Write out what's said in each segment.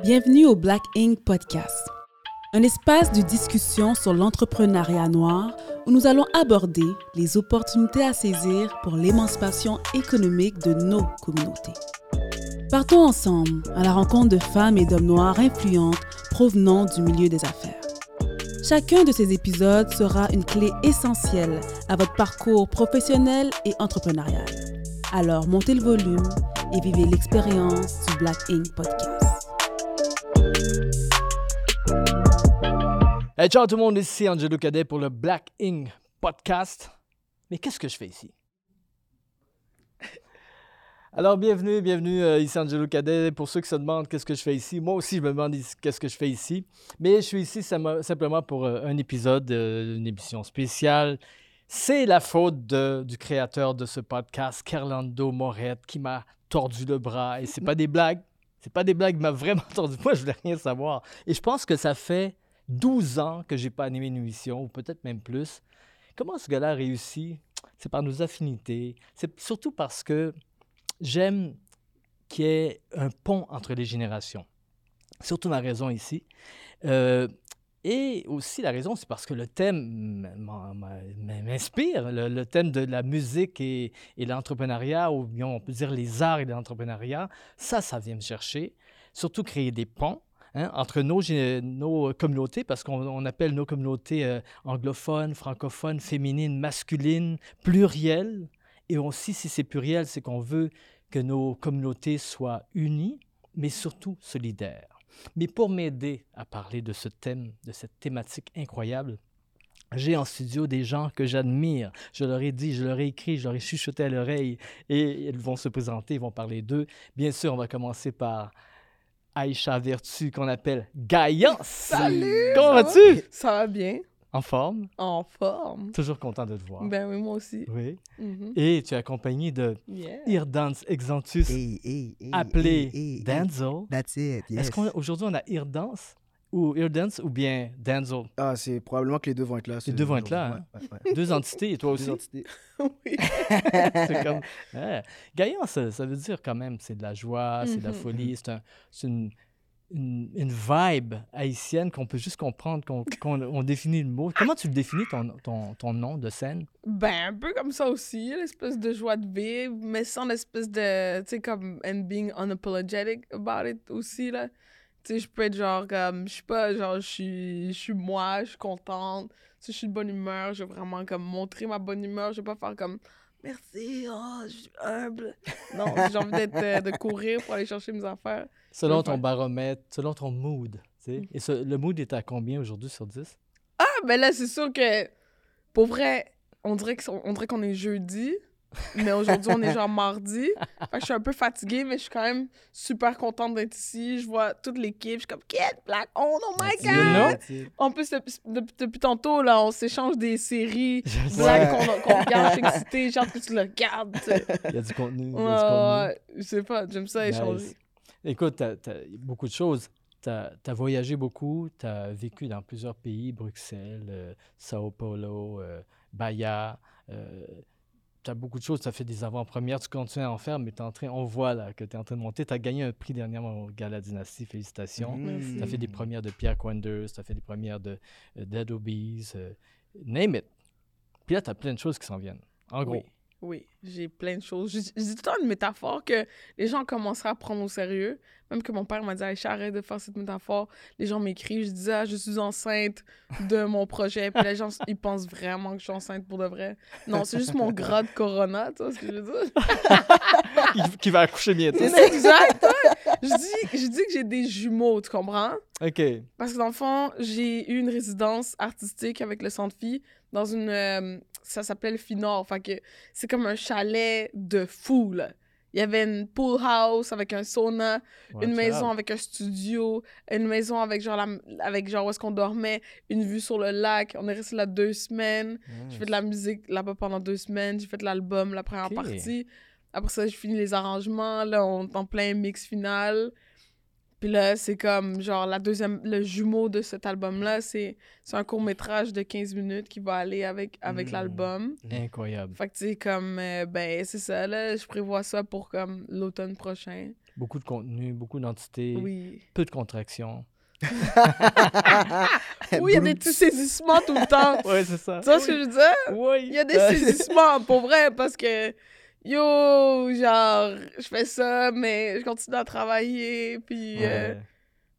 Bienvenue au Black Ink Podcast, un espace de discussion sur l'entrepreneuriat noir où nous allons aborder les opportunités à saisir pour l'émancipation économique de nos communautés. Partons ensemble à la rencontre de femmes et d'hommes noirs influentes provenant du milieu des affaires. Chacun de ces épisodes sera une clé essentielle à votre parcours professionnel et entrepreneurial. Alors montez le volume et vivez l'expérience du Black Ink Podcast. Hey, ciao tout le monde, ici Angelo Cadet pour le Black Ink Podcast. Mais qu'est-ce que je fais ici? Alors, bienvenue, bienvenue euh, ici Angelo Cadet. Pour ceux qui se demandent qu'est-ce que je fais ici, moi aussi je me demande qu'est-ce que je fais ici. Mais je suis ici simplement pour euh, un épisode, euh, une émission spéciale. C'est la faute du créateur de ce podcast, Kerlando Morette, qui m'a tordu le bras. Et c'est pas des blagues. C'est pas des blagues, il m'a vraiment tordu. Moi, je voulais rien savoir. Et je pense que ça fait 12 ans que j'ai pas animé une émission, ou peut-être même plus. Comment ce gars-là a réussi? C'est par nos affinités. C'est surtout parce que j'aime qu'il y ait un pont entre les générations. Surtout la raison ici. Euh, et aussi la raison, c'est parce que le thème m'inspire, le, le thème de la musique et, et l'entrepreneuriat, ou bien on peut dire les arts et l'entrepreneuriat, ça, ça vient me chercher. Surtout créer des ponts hein, entre nos, communautés, parce qu'on on appelle nos communautés euh, anglophones, francophones, féminines, masculines, plurielles. Et aussi, si c'est pluriel, c'est qu'on veut que nos communautés soient unies, mais surtout solidaires. Mais pour m'aider à parler de ce thème, de cette thématique incroyable, j'ai en studio des gens que j'admire. Je leur ai dit, je leur ai écrit, je leur ai chuchoté à l'oreille et ils vont se présenter, ils vont parler d'eux. Bien sûr, on va commencer par Aïcha Vertu, qu'on appelle Gaïa. Salut! Comment ça va? vas-tu? Ça va bien, En forme? en forme. Toujours content de te voir. Ben oui, moi aussi. Oui. Mhm. Et tu es accompagné de Yeah. Irdance Exantus, Hey, hey, hey, appelé hey, hey, hey. Denzel. That's it, yes. Est-ce qu'aujourd'hui on a Irdance? Ou Irdance ou bien Denzel? Ah, c'est probablement que les deux vont être là. ce deux vont être là, hein? Ouais, ouais, ouais. Deux entités et toi Deux aussi? entités. oui. c'est comme. Ouais. Gaillant, ça, ça veut dire quand même, c'est de la joie, c'est de la Mhm. folie, c'est un- c'est une, une, une vibe haïtienne qu'on peut juste comprendre, qu'on qu'on- on définit le mot. Comment tu le définis, ton, ton, ton nom de scène? Ben, un peu comme ça aussi, l'espèce de joie de vivre, mais sans l'espèce de, tu sais, comme, and being unapologetic about it aussi, là. Tu sais, je peux être genre, comme, je sais pas, genre, je suis, je suis moi, je suis contente, si je suis de bonne humeur, je vais vraiment, comme, montrer ma bonne humeur, je vais pas faire comme, merci, oh, je suis humble. Non, j'ai envie d'être, euh, de courir pour aller chercher mes affaires. Selon ton baromètre, selon ton mood. tu sais. Et ce- le mood est à combien aujourd'hui sur 10? Ah, ben là, c'est sûr que, pour vrai, on dirait que- on dirait qu'on est jeudi, mais aujourd'hui, on est genre mardi. Fait que je suis un peu fatiguée, mais je suis quand même super contente d'être ici. Je vois toute l'équipe, je suis comme, Kid, Black, oh, oh my You know? God! En plus, depuis, depuis- depuis tantôt, là, on s'échange des séries. Black qu'on qu'on regarde, je suis excitée, j'ai hâte que tu le regardes. tu sais. Il y a du contenu. il y a du Ouais, contenu. ouais, je sais pas, j'aime ça échanger. Nice. Écoute, tu as, beaucoup de choses. Tu as, voyagé beaucoup, tu as vécu dans plusieurs pays, Bruxelles, euh, Sao Paulo, euh, Bahia. Tu as beaucoup de choses, tu as fait des avant-premières, tu continues à en faire, mais t'es en train, on voit là que tu es en train de monter. Tu as gagné un prix dernièrement au Gala Dynastie, félicitations. Merci. Tu as fait des premières de Pierre Quanders, tu as fait des premières de euh, Dead Obies, euh, name it. Puis là, tu as plein de choses qui s'en viennent. En gros. Oui, oui, j'ai plein de choses. Dis tout le temps une métaphore que les gens commenceraient à prendre au sérieux. Même que mon père m'a dit Aïcha, arrête de faire cette métaphore. Les gens m'écrivent, je disais ah, je suis enceinte de mon projet. Puis les gens, ils pensent vraiment que je suis enceinte pour de vrai. Non, c'est juste mon gras de corona, tu vois ce que je veux dire? qui, va accoucher bientôt. C'est exact. Je dis, je dis que j'ai des jumeaux, tu comprends? OK. Parce que dans le fond, j'ai eu une résidence artistique avec le Centre Phi dans une. euh, ça s'appelle Finor. Fait que c'est comme un chalet de fou, là. Il y avait une pool house avec un sauna, une maison avec un studio, une maison avec genre, la, avec genre où est-ce qu'on dormait, une vue sur le lac. On est resté là deux semaines. J'ai fait de la musique là-bas pendant deux semaines. J'ai fait l'album, la première partie. Après ça, j'ai fini les arrangements. Là, on est en plein mix final. Puis là, c'est comme, genre, la deuxième, le jumeau de cet album-là, c'est c'est un court-métrage de 15 minutes qui va aller avec, avec Mm. l'album. Incroyable. Fait que, tu sais, comme, euh, ben, c'est ça, là, je prévois ça pour, comme, l'automne prochain. Beaucoup de contenu, beaucoup d'entités, Oui. peu de contractions. Oui, il y a des petits saisissements tout le temps. Ouais, c'est ça. Tu vois ce que je veux dire? Oui. Il y a des saisissements, pour vrai, parce que, yo, genre, je fais ça, mais je continue à travailler, puis... euh,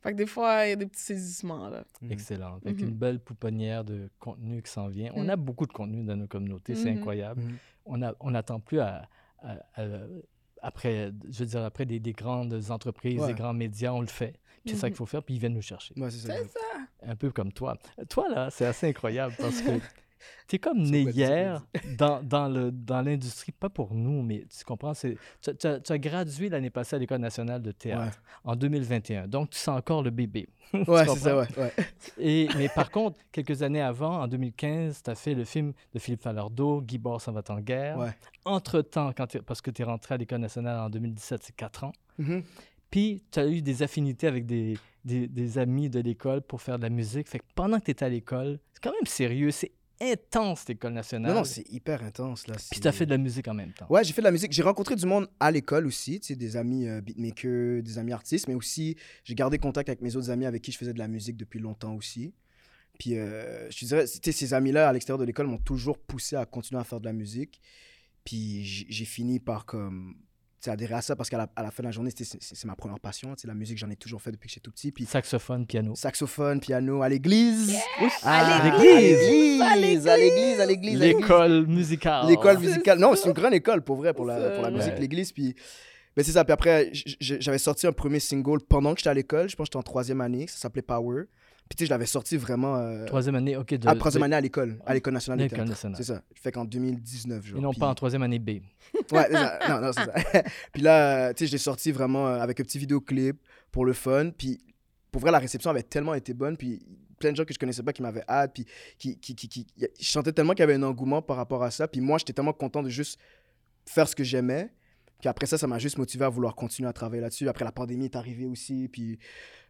fait que des fois, il y a des petits saisissements, là. Excellent. Avec une belle pouponnière de contenu qui s'en vient. On Mm. a beaucoup de contenu dans nos communautés, c'est Mhm. incroyable. Mhm. On a- on n'attend plus à, à- à- après, je veux dire, après des, des grandes entreprises, Ouais. des grands médias, on le fait. Puis c'est ça qu'il faut faire, puis ils viennent nous chercher. Ouais, c'est ça. C'est ça. Un peu comme toi. Toi, là, c'est assez incroyable parce que tu es comme né hier dans, dans, le, dans l'industrie, pas pour nous, mais tu comprends, c'est, tu, tu as- tu as gradué l'année passée à l'École nationale de théâtre en 2021. Donc, tu sens encore le bébé. Ouais, c'est ça, ouais. ouais. Et, mais par contre, quelques années avant, en 2015, tu as fait le film de Philippe Falardeau, Guy Bord s'en va en guerre. Ouais. Entre-temps, quand t'es- parce que tu es rentré à l'École nationale en 2017, c'est 4 ans. Mhm. Puis, tu as eu des affinités avec des, des, des amis de l'école pour faire de la musique. Fait que pendant que tu étais à l'école, c'est quand même sérieux, c'est intense, l'École nationale. Non, non, c'est hyper intense, là. Puis, tu as fait de la musique en même temps. Ouais, j'ai fait de la musique. J'ai rencontré du monde à l'école aussi, tu sais, des amis euh, beatmakers, des amis artistes, mais aussi j'ai gardé contact avec mes autres amis avec qui je faisais de la musique depuis longtemps aussi. Puis euh, je te dirais, ces amis-là à l'extérieur de l'école m'ont toujours poussé à continuer à faire de la musique. Puis j'ai fini par comme adhérer à ça parce qu'à la, à la fin de la journée, c'était- c'est c'est ma première passion. La musique, j'en ai toujours fait depuis que j'étais tout petit. Puis Saxophone, piano. saxophone, piano, à l'église. À À l'église. À l'église, à l'église, à l'église. L'école musicale. L'école musicale. Non, c'est une grande école pour vrai, pour la, pour la ouais. musique, l'église. Puis, ben, c'est ça. Puis après, j'avais sorti un premier single pendant que j'étais à l'école. Je pense que j'étais en troisième année. Ça s'appelait Power. Puis, tu sais, je l'avais sorti vraiment. euh, Troisième année, OK. De, à troisième de- année à l'école, à l'école nationale de théâtre. C'est ça. Fait qu'en 2019, genre. Et non Puis- pas en troisième année B. Ouais, ça. Non, non, c'est ça. puis là, tu sais, je l'ai sorti vraiment euh, avec un petit vidéoclip pour le fun. Puis pour vrai, la réception avait tellement été bonne. Puis plein de gens que je connaissais pas qui m'avaient hâte. Puis qui, qui, qui, qui- je sentais tellement qu'il y avait un engouement par rapport à ça. Puis moi, j'étais tellement content de juste faire ce que j'aimais. Puis après ça, ça m'a juste motivé à vouloir continuer à travailler là-dessus. Après, la pandémie est arrivée aussi. Puis,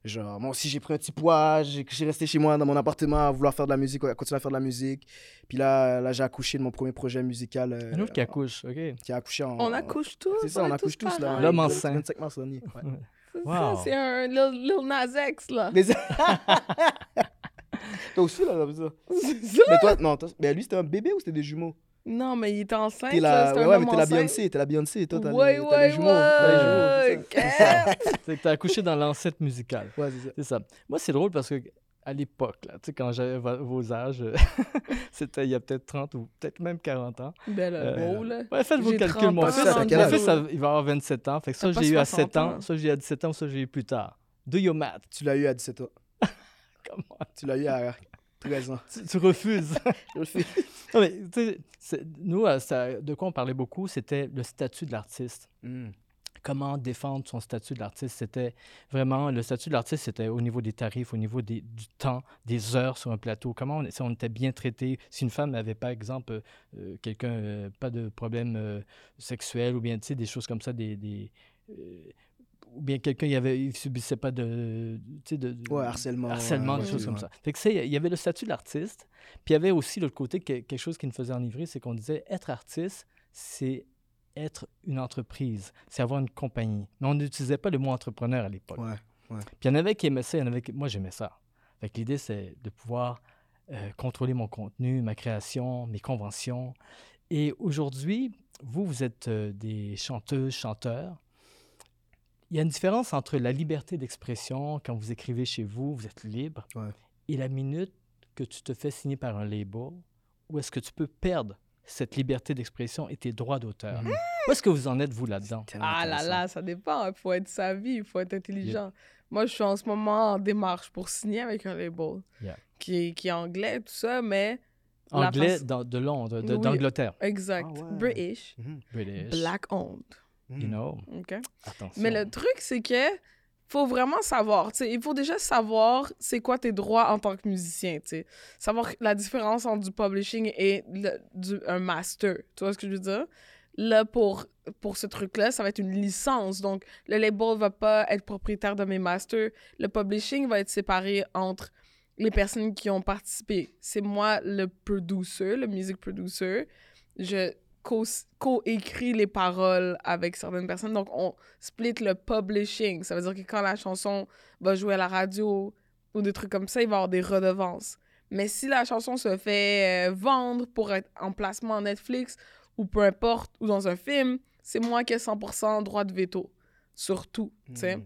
genre, moi aussi, j'ai pris un petit poids. J'ai j'ai resté chez moi dans mon appartement à vouloir faire de la musique, à continuer à faire de la musique. Puis là, là j'ai accouché de mon premier projet musical. euh, Un autre qui accouche, OK. qui a accouché en. On accouche tous. C'est ça, on accouche tous là. L'homme Ouais, enceint. 25 mars dernier. Ouais. C'est Wow. ça, C'est un Lil, Lil Nas X, là. Mais toi aussi là, comme ça. Ça? Mais toi, non, toi- mais lui c'était un bébé ou c'était des jumeaux? Non, mais il était enceinte, T'es la, C'est ouais, un ouais, mais t'es la. Beyoncé, t'es la Beyoncé, toi t'as Ouais, les, t'as ouais, les jumeaux. t'as ouais. c'est que tu as accouché dans l'ancêtre musical. Ouais, c'est ça. C'est ça. Moi, c'est drôle parce que à l'époque, là, tu sais, quand j'avais vo- vos âges, euh, c'était il y a peut-être 30 ou peut-être même 40 ans. Là, Euh, beau, là. Ouais, faites vos calculs. 30 Mon fils, t'as mon il va avoir 27 ans. Fait que ça, T'as j'ai eu à 60 7 ans. ans. Ça, j'ai eu à 17 ans. Ça, j'ai eu plus tard. Do your math. Tu l'as eu à 17 ans. Comment? Tu l'as eu à 13 ans. Tu, tu refuses. Je. Non, mais, nous, euh, ça- de quoi on parlait beaucoup, c'était le statut de l'artiste. Mm. comment défendre son statut de l'artiste? C'était vraiment, le statut de l'artiste, c'était au niveau des tarifs, au niveau des- du temps, des heures sur un plateau. Comment on, si on était bien traité. Si une femme n'avait, par exemple, euh, quelqu'un, euh, pas de problème euh, sexuel ou bien, tu sais, des choses comme ça, des... des, euh, ou bien quelqu'un, il, avait, il subissait pas de, tu sais, de, de- Ouais, harcèlement. harcèlement, ouais, des ouais, choses comme ça. Fait que, il y avait le statut de l'artiste, puis il y avait aussi l'autre côté, que- quelque chose qui nous faisait enivrer, c'est qu'on disait, être artiste, c'est être une entreprise, c'est avoir une compagnie. Mais on n'utilisait pas le mot entrepreneur à l'époque. Puis il y en avait qui aimaient ça, il y en avait qui... Moi, j'aimais ça. Fait que l'idée, c'est de pouvoir euh, contrôler mon contenu, ma création, mes conventions. Et aujourd'hui, vous, vous êtes euh, des chanteuses, chanteurs. Il y a une différence entre la liberté d'expression quand vous écrivez chez vous, vous êtes libre, Ouais. et la minute que tu te fais signer par un label, où est-ce que tu peux perdre cette liberté d'expression et tes droits d'auteur? Mhm. Où est-ce que vous en êtes, vous, là-dedans? Ah là là, ça dépend. Il faut être sa vie, il faut être intelligent. Moi, je suis en ce moment en démarche pour signer avec un label Yeah. qui, est, qui est anglais, tout ça, mais. la Anglais dans- de Londres, Oui. d'Angleterre. Exact. Ah ouais. British. Mhm. British. Black owned. You know? OK? Attention. Mais le truc, c'est que faut vraiment savoir. tu sais, Il faut déjà savoir c'est quoi tes droits en tant que musicien. tu sais. Savoir la différence entre du publishing et le- du, un master. Tu vois ce que je veux dire? Là, pour, pour ce truc-là, ça va être une licence. Donc, le label va pas être propriétaire de mes masters. Le publishing va être séparé entre les personnes qui ont participé. C'est moi le producer, le music producer. Je co- co-écris les paroles avec certaines personnes. Donc, on split le publishing. Ça veut dire que quand la chanson va jouer à la radio ou des trucs comme ça, il va y avoir des redevances. Mais si la chanson se fait euh, vendre pour être en placement Netflix ou peu importe, ou dans un film, c'est moi qui ai 100% droit de veto sur tout, tu sais. Mhm.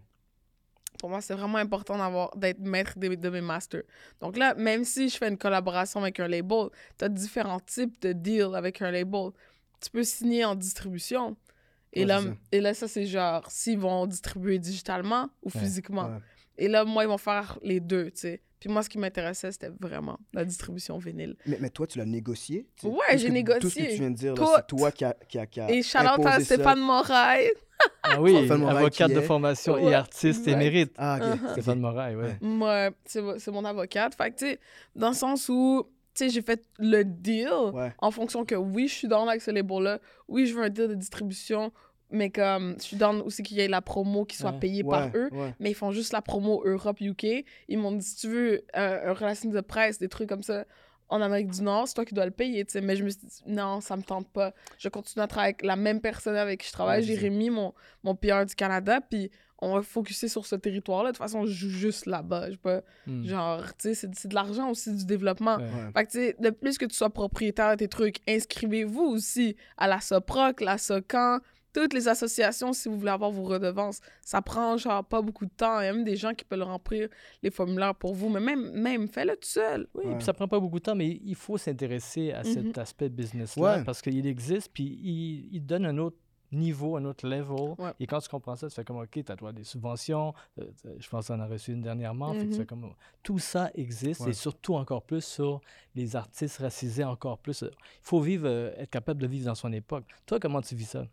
Pour moi, c'est vraiment important d'avoir d'être maître de, de mes masters. Donc là, même si je fais une collaboration avec un label, tu as différents types de deals avec un label. Tu peux signer en distribution. Et, Ouais, là, et là, ça, c'est genre s'ils vont distribuer digitalement ou Ouais. physiquement. Ouais. Et là, moi, ils vont faire les deux, tu sais. Puis moi, ce qui m'intéressait, c'était vraiment la distribution vinyle. Mais, mais toi, tu l'as négocié tu sais, Ouais, j'ai négocié. Tout ce que tu viens de dire, c'est toi qui a, qui a, qui a Et out à. Stéphane Moraille. Ah oui, avocate de est- formation Ouais, et artiste émérite. Ah, ok. Stéphane Moraille, ouais. Ouais. Moi, c'est c'est mon avocate. Fait que, tu sais, dans le sens où, sais, j'ai fait le deal Ouais. en fonction que oui, je suis dans avec ce label-là. Oui, je veux un deal de distribution, mais comme je suis dans aussi qu'il y ait la promo qui soit payée Ouais, par eux. ouais. Mais ils font juste la promo Europe, UK. Ils m'ont dit, si tu veux euh, un relation de presse, des trucs comme ça, en Amérique du Nord, c'est toi qui dois le payer, tu sais. Mais je me suis dit, non, ça me tente pas. Je continue à travailler avec la même personne avec qui je travaille, Ouais. Jérémy, mon, mon PR du Canada, puis on va focuser sur ce territoire-là. De toute façon, je joue juste là-bas. Je pas, Hmm. genre, tu sais, c'est- c'est de l'argent aussi, du développement. Ouais. Fait que, tu sais, le plus que tu sois propriétaire de tes trucs, inscrivez-vous aussi à la SOPROC, la SOCAN, toutes les associations si vous voulez avoir vos redevances. Ça prend, genre, pas beaucoup de temps. Il y a même des gens qui peuvent remplir les formulaires pour vous. Mais même, même fais-le tout seul. Oui, Ouais. puis ça prend pas beaucoup de temps, mais il faut s'intéresser à cet Mhm. aspect business-là Ouais. parce qu'il existe, puis il, il donne un autre niveau, un autre level. Ouais. Et quand tu comprends ça, tu fais comme, OK, tu as droit à des subventions. euh, euh, je pense qu'on en a reçu une dernièrement. fait que tu Mhm. fais comme, tout ça existe Ouais. et surtout encore plus sur les artistes racisés, encore plus. Il faut vivre, euh, être capable de vivre dans son époque. Toi, comment tu vis ça?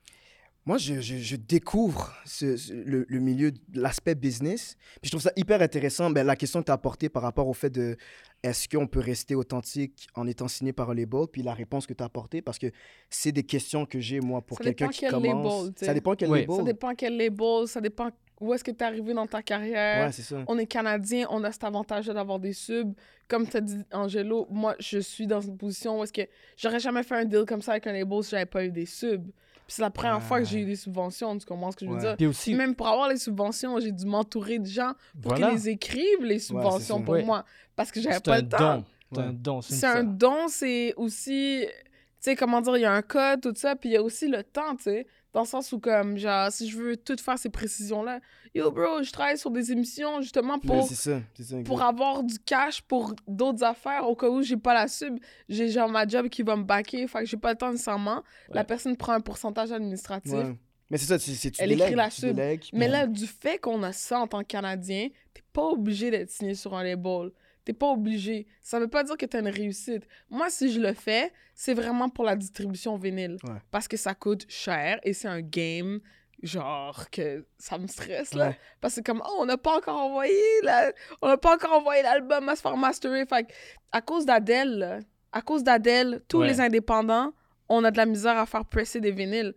Moi, je, je- je découvre ce- ce- le, le milieu, l'aspect business. Puis je trouve ça hyper intéressant. Ben, la question que tu as apportée par rapport au fait de est-ce qu'on peut rester authentique en étant signé par un label, puis la réponse que tu as apportée, parce que c'est des questions que j'ai, moi, pour quelqu'un qui quel commence. label, ça dépend quel Oui. label. Ça dépend quel label, ça dépend où est-ce que tu es arrivé dans ta carrière. Ouais, c'est ça. on est Canadien, on a cet avantage d'avoir des subs. Comme tu as dit, Angelo, moi, je suis dans une position où est-ce que j'aurais jamais fait un deal comme ça avec un label si j'avais pas eu des subs. Puis c'est la première fois que j'ai eu des subventions, tu comprends ce que je veux Ouais. dire? Puis aussi, Puis même pour avoir les subventions, j'ai dû m'entourer de gens pour voilà, qu'ils les écrivent, les subventions pour Ouais. moi. Parce que j'avais pas un le temps. don. C'est un don. C'est un don, c'est aussi, sais, comment dire, il y a un code, tout ça, puis il y a aussi le temps, tu sais. Dans le sens où, comme, genre, si je veux tout faire ces précisions-là, yo, bro, je travaille sur des émissions justement Mais pour ça. Ça. pour avoir du cash pour d'autres affaires au cas où j'ai pas la sub j'ai genre ma job qui va me backer fait que j'ai pas le temps nécessairement la Ouais. personne prend un pourcentage administratif Ouais. Mais c'est ça, c'est, c'est- tu Elle délègues, écrit la tu sub. délègues, mais là du fait qu'on a ça en tant que canadien t'es pas obligé d'être signé sur un label t'es pas obligé ça veut pas dire que t'as une réussite moi si je le fais c'est vraiment pour la distribution vinyle Ouais. parce que ça coûte cher et c'est un game genre que ça me stresse là Ouais. parce que comme oh, on n'a pas encore envoyé la... on n'a pas encore envoyé l'album à se faire masterer fait à cause d'Adèle à cause d'Adèle tous Ouais. les indépendants on a de la misère à faire presser des vinyles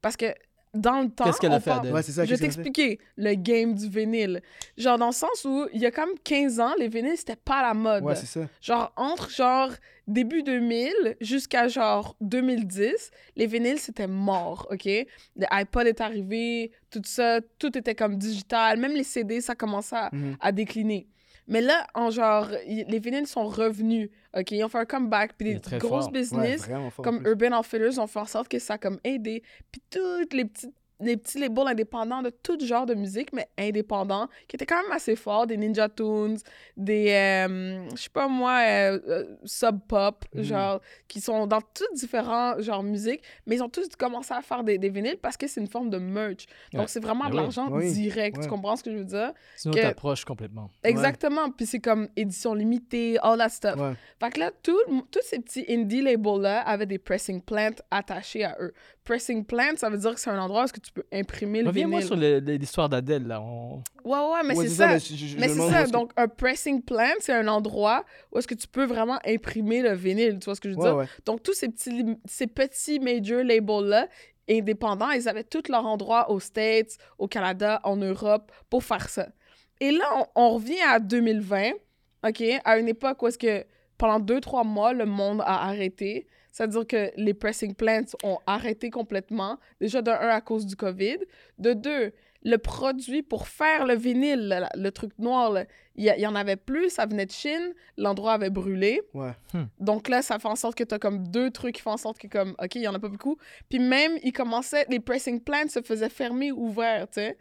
parce que dans le temps Qu'est-ce qu'elle a fait, Adèle? Ouais, c'est ça. je vais t'expliquer le game du vinyle genre dans le sens où il y a comme 15 ans les vinyles c'était pas à la mode Ouais, c'est ça. Genre, entre genre début 2000 jusqu'à genre 2010, les vinyles, c'était mort, OK? Le iPod est arrivé, tout ça, tout était comme digital. Même les CD, ça commençait à, Mhm. à décliner. Mais là, en genre, les vinyles sont revenus, OK? Ils ont fait un comeback, puis des grosses fort. Business comme. Urban Outfitters ont fait en sorte que ça a comme aidé. Puis toutes les petites les petits labels indépendants de tout genre de musique, mais indépendants, qui étaient quand même assez forts, des Ninja Tunes, des, euh, je sais pas moi, euh, euh, Sub Pop, Mhm. genre, qui sont dans toutes différents genres de musique, mais ils ont tous commencé à faire des, des vinyles parce que c'est une forme de merch. Donc Ouais. c'est vraiment Ben de oui. l'argent Oui. direct, Ouais. tu comprends ce que je veux dire? C'est une autre que- approche complètement. Exactement, puis c'est comme édition limitée, all that stuff. Fait que là, tous ces petits indie labels-là avaient des pressing plants attachés à eux. Pressing plant, ça veut dire que c'est un endroit où est-ce que tu peux imprimer le Reviens-moi vinyle. sur le- le- l'histoire d'Adèle. là. On- Ouais, ouais, mais Ouais, c'est ça. mais je- je- je mais me c'est ça. Donc, un pressing plant, c'est un endroit où est-ce que tu peux vraiment imprimer le vinyle. Tu vois ce que je veux Ouais, dire? ouais. Donc, tous ces petits, ces petits major labels-là indépendants, ils avaient tout leur endroit aux States, au Canada, en Europe pour faire ça. Et là, on, on revient à 2020, OK, à une époque où est-ce que pendant deux, trois mois, le monde a arrêté. C'est-à-dire que les pressing plants ont arrêté complètement. Déjà, de un, à cause du COVID. De deux, le produit pour faire le vinyle, le, le truc noir, il y, en avait plus, ça venait de Chine, l'endroit avait brûlé. Ouais. Donc là, ça fait en sorte que tu as comme deux trucs qui font en sorte que, comme, OK, il y en a pas beaucoup. Puis même, ils commençaient, les pressing plants se faisaient fermer, ouverts, tu sais.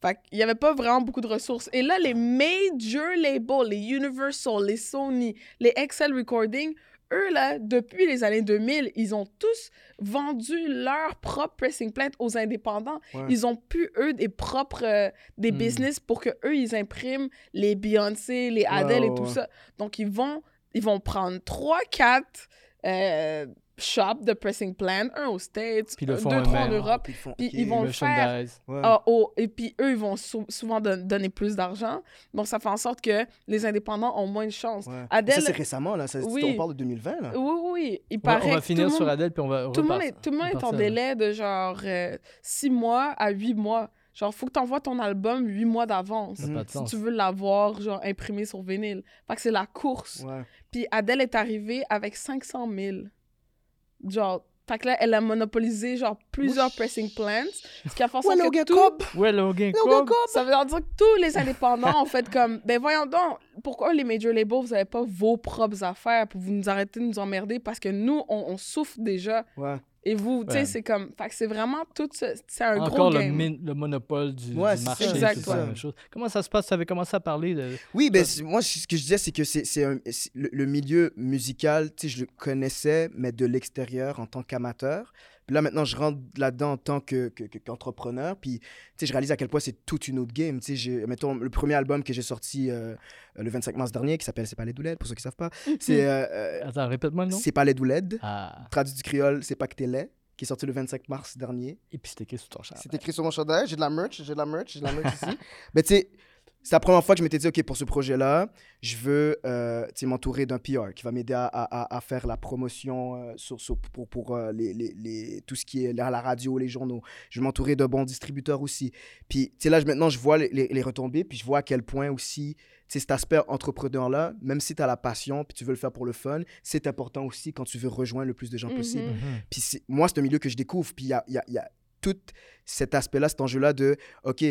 Fait qu'il y avait pas vraiment beaucoup de ressources. Et là, les major labels, les Universal, les Sony, les Excel Recording, eux, là, depuis les années 2000, ils ont tous vendu leur propre pressing plant aux indépendants. Ouais. Ils ont pu, eux, des propres euh, des Hmm. business pour que eux ils impriment les Beyoncé, les Adele et tout ouais. ça. Donc, ils vont, ils vont prendre 3-4 euh, shops de pressing plant, un aux States, Puis le euh, font deux, trois en. Europe. Ils font- Puis ils vont le faire. Ouais. ah, au- et puis eux, ils vont sou- souvent don- donner plus d'argent. Donc, ça fait en sorte que les indépendants ont moins de chance. Ouais. Adèle- Ça, c'est récemment, là. Ça, Oui. On parle de 2020, là. Oui, oui, oui. Il On va, paraît on va finir tout le sur monde- Adèle, puis on va tout le monde est, tout le monde est en délai de genre 6 mois à 8 mois. Genre, faut que tu envoies ton album 8 mois d'avance. Si tu veux l'avoir, genre, imprimé sur vinyle. Fait que c'est la course. Ouais. Puis Adèle est arrivée avec 500 000. Genre, fait que là, elle a monopolisé, genre, plusieurs pressing plants. Ce qui a en Ouais, que Logan tout-! Ouais, Logan Logan Cobb. Cobb! Ça veut dire que tous les indépendants ont fait comme, ben voyons donc, pourquoi les major labels, vous n'avez pas vos propres affaires pour vous nous arrêter de nous emmerder parce que nous, on, on souffre déjà. Ouais. Et vous, tu sais, Ouais. c'est comme, fait que c'est vraiment tout ce, c'est un Encore gros le, game. min- le monopole du, Ouais, du c'est marché. ça, la même chose. Comment ça se passe? Tu avais commencé à parler de... Oui, ben, c'est- moi, ce que je disais, c'est que c'est c'est un- c'est- le, le milieu musical, tu sais, je le connaissais, mais de l'extérieur en tant qu'amateur. Puis là, maintenant, je rentre là-dedans en tant que- que- que- qu'entrepreneur. puis, tu sais, je réalise à quel point c'est toute une autre game. Tu sais, j'ai- mettons, le premier album que j'ai sorti euh, le 25 mars dernier, qui s'appelle C'est pas les doulettes, pour ceux qui savent pas, c'est euh, euh, Attends, répète-moi le nom. C'est pas les doulettes, Ah, traduit du créole, C'est pas que t'es laid, qui est sorti le 25 mars dernier. et puis c'est écrit sur ton chandail. C'est écrit sur mon chandail. J'ai de la merch, j'ai de la merch, j'ai de la merch ici. Mais tu sais, c'est la première fois que je m'étais dit, OK, pour ce projet-là, je veux euh, m'entourer d'un PR qui va m'aider à, à- faire la promotion euh, sur, sur- pour, pour euh, les, les- les- tout ce qui est la, la radio, les journaux. Je veux m'entourer d'un bon distributeur aussi. Puis, tu sais, là, je- maintenant, je vois les, les, les retombées, puis je vois à quel point aussi, tu sais, cet aspect entrepreneur-là, même si tu as la passion, puis tu veux le faire pour le fun, c'est important aussi quand tu veux rejoindre le plus de gens Mhm. possible. Mhm. Puis moi, c'est un milieu que je découvre. Puis il y a, il y a- y a tout cet aspect-là, cet enjeu-là de, OK,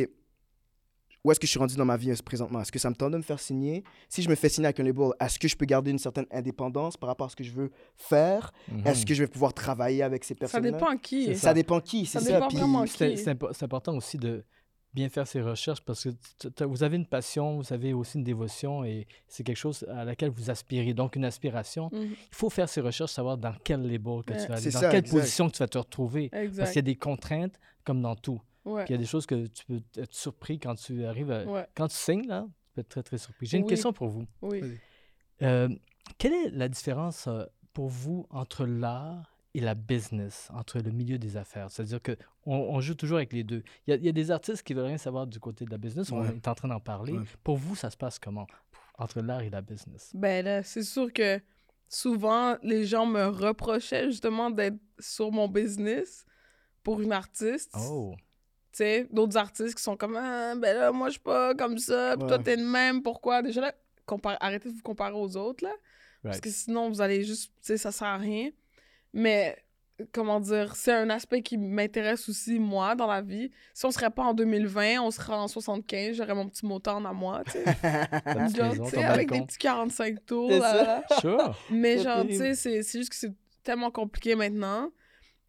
où est-ce que je suis rendu dans ma vie euh, présentement? Est-ce que ça me tente de me faire signer? Si je me fais signer avec un label, est-ce que je peux garder une certaine indépendance par rapport à ce que je veux faire? Mhm. Est-ce que je vais pouvoir travailler avec ces Ça dépend qui. C'est Ça dépend qui, c'est Ça ça. dépend Puis vraiment C'est qui. c'est impo- c'est important aussi de bien faire ses recherches parce que vous avez une passion, vous avez aussi une dévotion et c'est quelque chose à laquelle vous aspirez. Donc, une aspiration. Mhm. Il faut faire ses recherches, savoir dans quel label que Ouais. tu vas aller, C'est dans ça, quelle exact. position que tu vas te retrouver. Parce qu'il y a des contraintes comme dans tout. Ouais. Puis il y a des choses que tu peux être surpris quand tu arrives à... Ouais. Quand tu signes, là, tu peux être très, très surpris. J'ai une Oui. question pour vous. Oui. Euh, quelle est la différence euh, pour vous entre l'art et la business, entre le milieu des affaires? C'est-à-dire qu'on on joue toujours avec les deux. Il y, a, il y a des artistes qui veulent rien savoir du côté de la business. On est en train d'en parler. Ouais. Pour vous, ça se passe comment entre l'art et la business? Ben là, c'est sûr que souvent, les gens me reprochaient justement d'être sur mon business pour une artiste. Oh! Sais, d'autres artistes qui sont comme ah, ben là, moi, je suis pas comme ça, puis toi, t'es le même, pourquoi? Déjà là, arrêtez de vous comparer aux autres, là. Parce que sinon, vous allez juste, tu sais, ça sert à rien. Mais, comment dire, c'est un aspect qui m'intéresse aussi, moi, dans la vie. Si on serait pas en 2020, on serait en 75, j'aurais mon petit moteur à moi, tu sais. Genre, tu sais, avec des petits 45 tours, là. Sure! Mais genre, tu sais, c'est c'est juste que c'est tellement compliqué maintenant.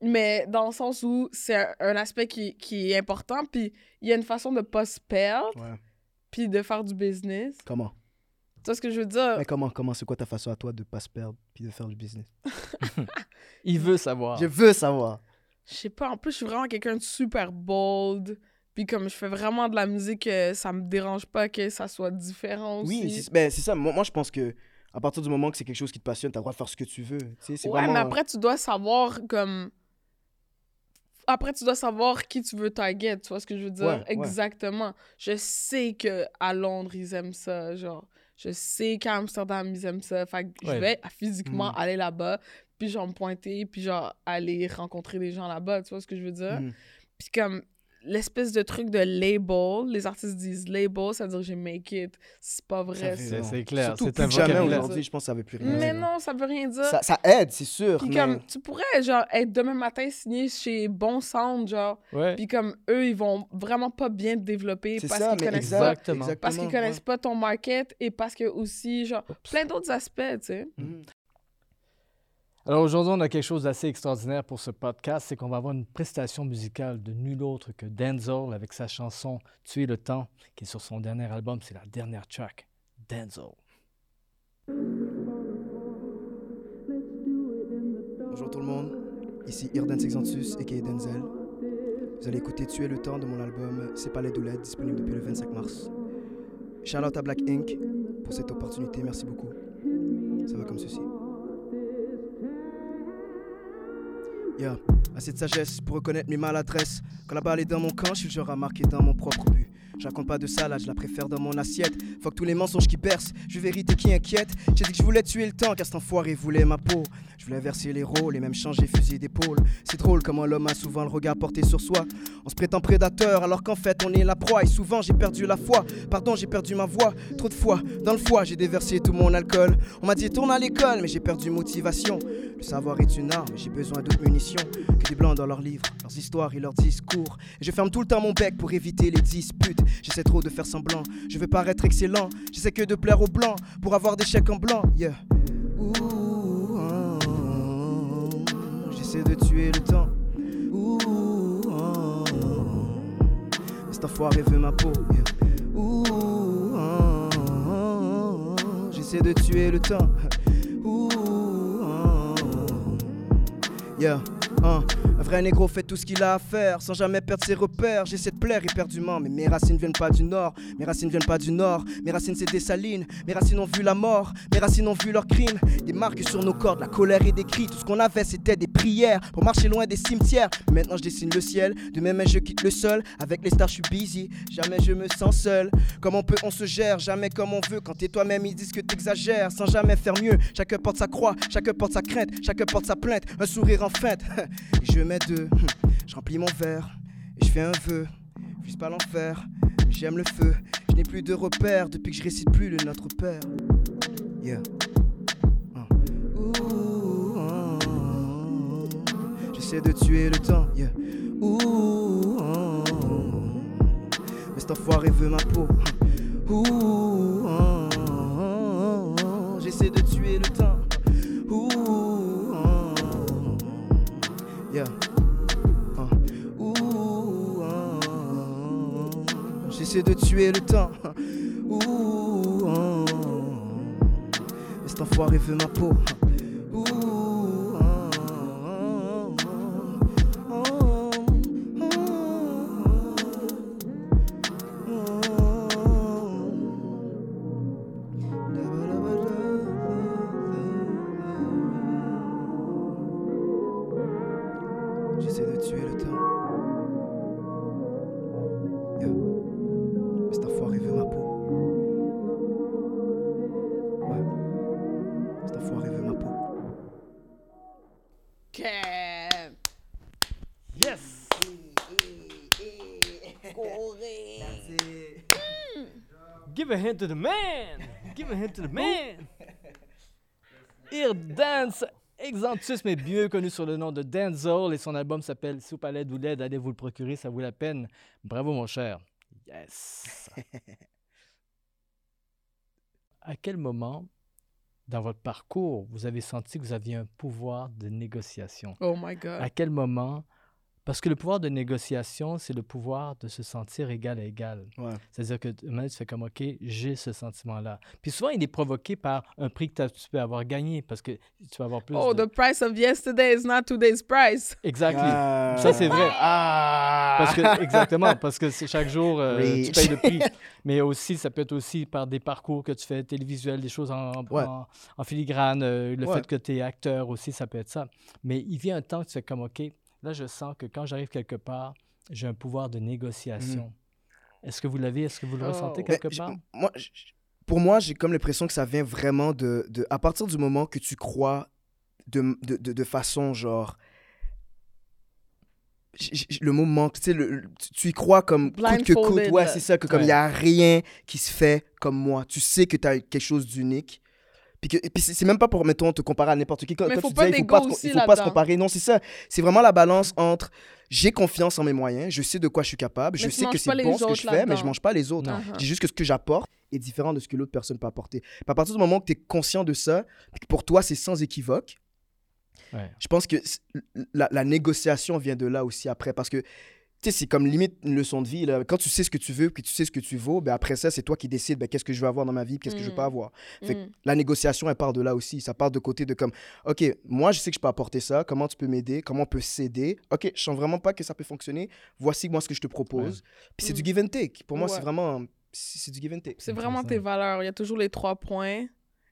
Mais dans le sens où c'est un, aspect qui, qui est important, puis il y a une façon de pas se perdre, Ouais. puis de faire du business. Comment? Tu vois ce que je veux dire? Mais comment, comment, c'est quoi ta façon à toi de pas se perdre puis de faire du business? Il veut savoir. Je veux savoir. Je sais pas, en plus, je suis vraiment quelqu'un de super bold. Puis comme je fais vraiment de la musique, euh, ça me dérange pas que ça soit différent aussi. Oui, c'est ben, c'est ça. Moi, moi, je pense que à partir du moment que c'est quelque chose qui te passionne, tu as le droit de faire ce que tu veux. Tu sais, c'est Ouais, vraiment... mais après, tu dois savoir comme. Après, tu dois savoir qui tu veux target, tu vois ce que je veux dire? Ouais, ouais. Exactement. Je sais que à Londres, ils aiment ça, genre. Je sais qu'à Amsterdam, ils aiment ça. Fait que je vais physiquement Mm. aller là-bas, puis genre me pointer, puis genre aller rencontrer des gens là-bas, tu vois ce que je veux dire? Mhm. Puis comme l'espèce de truc de label, les artistes disent label, ça veut dire j'ai make it. C'est pas vrai. C'est- clair, Surtout c'est plus jamais aujourd'hui, je pense que ça veut plus rien Mais dire. non, ça veut rien dire. Ça, ça aide, c'est sûr. Puis mais... comme, tu pourrais, genre, être demain matin signé chez Bon Sound, genre, Ouais. puis comme, eux, ils vont vraiment pas bien te développer C'est parce ça, qu'ils mais connaissent exact, pas Exactement. parce qu'ils connaissent pas ton market et parce que aussi, genre, plein d'autres aspects, tu sais. ouais. Alors aujourd'hui, on a quelque chose d'assez extraordinaire pour ce podcast, c'est qu'on va avoir une prestation musicale de nul autre que Denzel avec sa chanson Tuer le temps, qui est sur son dernier album, c'est la dernière track, Denzel. Bonjour tout le monde, ici Irdan Sexantus et Denzel. Vous allez écouter Tuer le temps de mon album C'est pas les doulettes, disponible depuis le 25 mars. Shout out à Black Ink pour cette opportunité, merci beaucoup. Ça va comme ceci. Assez de sagesse pour reconnaître mes maladresses. Quand la balle est dans mon camp, je suis le genre à dans mon propre but. Je raconte pas de salade, je la préfère dans mon assiette. Fuck tous les mensonges qui bercent, je vérité qui inquiète. J'ai dit que je voulais tuer le temps car cet enfoiré voulait ma peau. Je voulais verser les rôles et même changer fusil d'épaule. C'est drôle comment l'homme a souvent le regard porté sur soi. On se prétend prédateur alors qu'en fait on est la proie. Et souvent j'ai perdu la foi, pardon j'ai perdu ma voix. Trop de fois, dans le foie j'ai déversé tout mon alcool. On m'a dit tourne à l'école mais j'ai perdu motivation. Le savoir est une arme, j'ai besoin d'autres munitions que des blancs dans leurs livres, leurs histoires et leurs discours. Et je ferme tout le temps mon bec pour éviter les disputes. J'essaie trop de faire semblant, je veux paraître excellent. J'essaie que de plaire aux blancs pour avoir des chèques en blanc. Yeah. J'essaie de tuer le temps. Ouh, oh, oh. Ma peau. Yeah. J'essaie de tuer le temps. Ouh, oh, oh. Yeah. Hein, un vrai négro fait tout ce qu'il a à faire sans jamais perdre ses repères. J'essaie de plaire éperdument, mais mes racines viennent pas du nord. Mes racines viennent pas du nord. Mes racines c'est des salines. Mes racines ont vu la mort. Mes racines ont vu leurs crimes. Des marques sur nos cordes, la colère et des cris. Tout ce qu'on avait c'était des prières pour marcher loin des cimetières. Maintenant je dessine le ciel. De mains je quitte le sol. Avec les stars je suis busy. Jamais je me sens seul. Comme on peut, on se gère? Jamais comme on veut. Quand t'es toi-même, ils disent que t'exagères. Sans jamais faire mieux. Chacun porte sa croix. Chacun porte sa crainte. Chacun porte sa plainte. Un sourire en feinte. Je mets deux. Je remplis mon verre. Et je fais un vœu. Je pas l'enfer. J'aime le feu. Je n'ai plus de repères depuis que je récite plus le Notre Père. Yeah. J'essaie de tuer le temps. Yeah. Ouh, oh, oh. Mais cet enfoiré veut ma peau. Ouh. J'essaie de tuer le temps. Ouh. Oh, oh. J'essaie de tuer le temps. Ouh, oh. Mais cet enfoiré veut ma peau. Give a hand to the man! Give a hand to the man! Ir Dance Exantus, mais mieux connu sur le nom de Denzel, et son album s'appelle Soupe à l'aide ou l'aide. Allez vous le procurer, ça vaut la peine. Bravo, mon cher. Yes! à quel moment, dans votre parcours, vous avez senti que vous aviez un pouvoir de négociation? Oh my God. À quel moment Parce que le pouvoir de négociation, c'est le pouvoir de se sentir égal à égal. Ouais. C'est-à-dire que tu tu fais comme, OK, j'ai ce sentiment-là. Puis souvent, il est provoqué par un prix que tu peux avoir gagné parce que tu vas avoir plus Oh, de... the price of yesterday is not today's price. Exactly. Ah. Ça, c'est vrai. Ah. Parce que, exactement, parce que c'est chaque jour, euh, tu payes le prix. Mais aussi, ça peut être aussi par des parcours que tu fais télévisuels, des choses en, Ouais. en, en filigrane, euh, le Ouais. fait que tu es acteur aussi, ça peut être ça. Mais il vient un temps que tu fais comme, OK, là, je sens que quand j'arrive quelque part, j'ai un pouvoir de négociation. Est-ce que vous l'avez? Est-ce que vous le Oh. ressentez Mais quelque part? moi, pour moi, j'ai comme l'impression que ça vient vraiment de, de. À partir du moment que tu crois de, de, de, de façon genre. j- j- Le mot manque, tu sais, le- tu- y crois comme coûte que coûte. Ouais, c'est ça, que comme il Ouais. n'y a rien qui se fait comme moi. Tu sais que tu as quelque chose d'unique. Puis, puis c'est même pas pour, mettons, te comparer à n'importe qui. Comme, Mais comme faut tu pas disais, il faut pas, aussi il faut pas se comparer. Non, c'est ça. C'est vraiment la balance entre j'ai confiance en mes moyens, je sais de quoi je suis capable, je Mais sais que c'est bon ce que je fais, mais je mange pas les autres. Non. Je dis juste que ce que j'apporte est différent de ce que l'autre personne peut apporter. À partir du moment que tu es conscient de ça, que pour toi c'est sans équivoque, Ouais. je pense que la, la négociation vient de là aussi après. Parce que, sais, c'est comme limite une leçon de vie. Là. Quand tu sais ce que tu veux, puis tu sais ce que tu vaux, ben après ça, c'est toi qui décides ben, qu'est-ce que je veux avoir dans ma vie, puis qu'est-ce que je veux Mm. pas avoir. Fait que Mm. la négociation, elle part de là aussi. Ça part de côté de comme, OK, moi, je sais que je peux apporter ça. Comment tu peux m'aider? Comment on peut s'aider? OK, je sens vraiment pas que ça peut fonctionner. Voici moi ce que je te propose. Puis c'est Mm. du give and take. Pour moi, c'est vraiment... C'est c'est du give and take. C'est vraiment tes valeurs. Il y a toujours les trois points.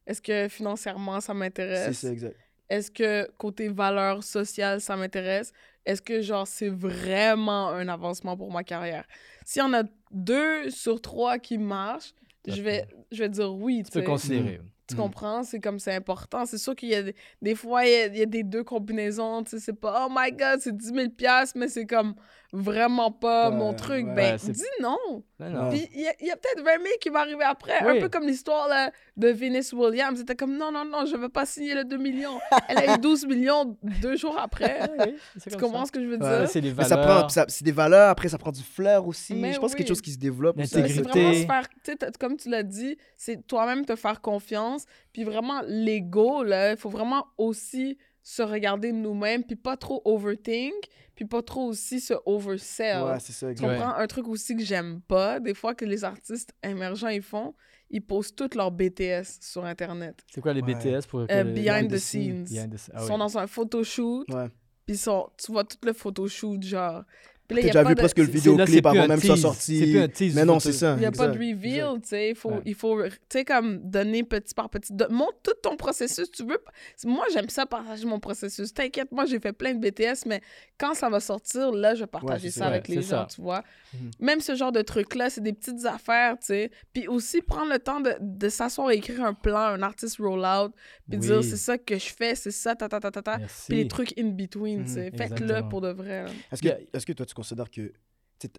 Est-ce que financièrement, ça C'est m'intéresse? ça, exact. Est-ce que côté valeurs sociales, ça m'intéresse? Est-ce que, genre, c'est vraiment un avancement pour ma carrière? S'il y en a deux sur trois qui marchent, je vais, je vais dire oui, Tu peux considérer. Tu Mm. comprends? C'est comme c'est important. C'est sûr qu'il y a des, des fois, il y a, il y a des deux combinaisons. Tu sais, c'est pas, oh my god, c'est 10 000 piastres, mais c'est comme vraiment pas Ouais, mon truc. ouais. Ben, dis non. Non, non. Puis il y a, il y a peut-être 20 000 qui va arriver après. Oui. Un peu comme l'histoire là, de Venus Williams. C'était comme, non, non, non, je veux pas signer le 2 millions. Elle a eu 12 millions deux jours après. Oui, c'est tu comme comprends ça. ce que je veux Ouais, dire? C'est ça valeurs. prend, ça- c'est des valeurs, après ça prend du fleur aussi. Mais je pense que c'est quelque oui. chose qui se développe. L'intégrité. vraiment se faire, tu sais, t'as- comme tu l'as dit, c'est toi-même te faire confiance. Puis vraiment, l'ego, là, il faut vraiment aussi se regarder nous-mêmes, puis pas trop overthink, puis pas trop aussi se oversell. Ouais, c'est ça, Tu exact. comprends? Un truc aussi que j'aime pas, des fois que les artistes émergents ils font, ils postent tous leurs BTS sur Internet. C'est quoi les Ouais. BTS pour Euh, behind the the scenes? scenes. Behind the scenes. Ah Ils oui. sont dans un photoshoot, Ouais. puis ils sont, tu vois tout le photoshoot, genre. T'as y a déjà pas vu de- presque le vidéoclip avant même que ça sorti. C'est plus un tease Mais non, c'est ça. Il n'y a pas de reveal, tu sais. Il faut, Ouais. il faut tu sais, comme donner petit par petit. De- montre tout ton processus. Tu veux. Moi, j'aime ça partager mon processus. T'inquiète, moi, j'ai fait plein de BTS, mais quand ça va sortir, là, je vais partager Ouais, ça avec Ouais, les gens, ça. tu vois. Mhm. Même ce genre de truc-là, c'est des petites affaires, tu sais. Puis aussi, prendre le temps de, de s'asseoir et écrire un plan, un artist rollout, puis Oui. dire c'est ça que je fais, c'est ça, ta ta ta ta ta. Puis les trucs in between, tu sais. Mhm, Faites-le pour de vrai. Est-ce que, est que toi, tu considères que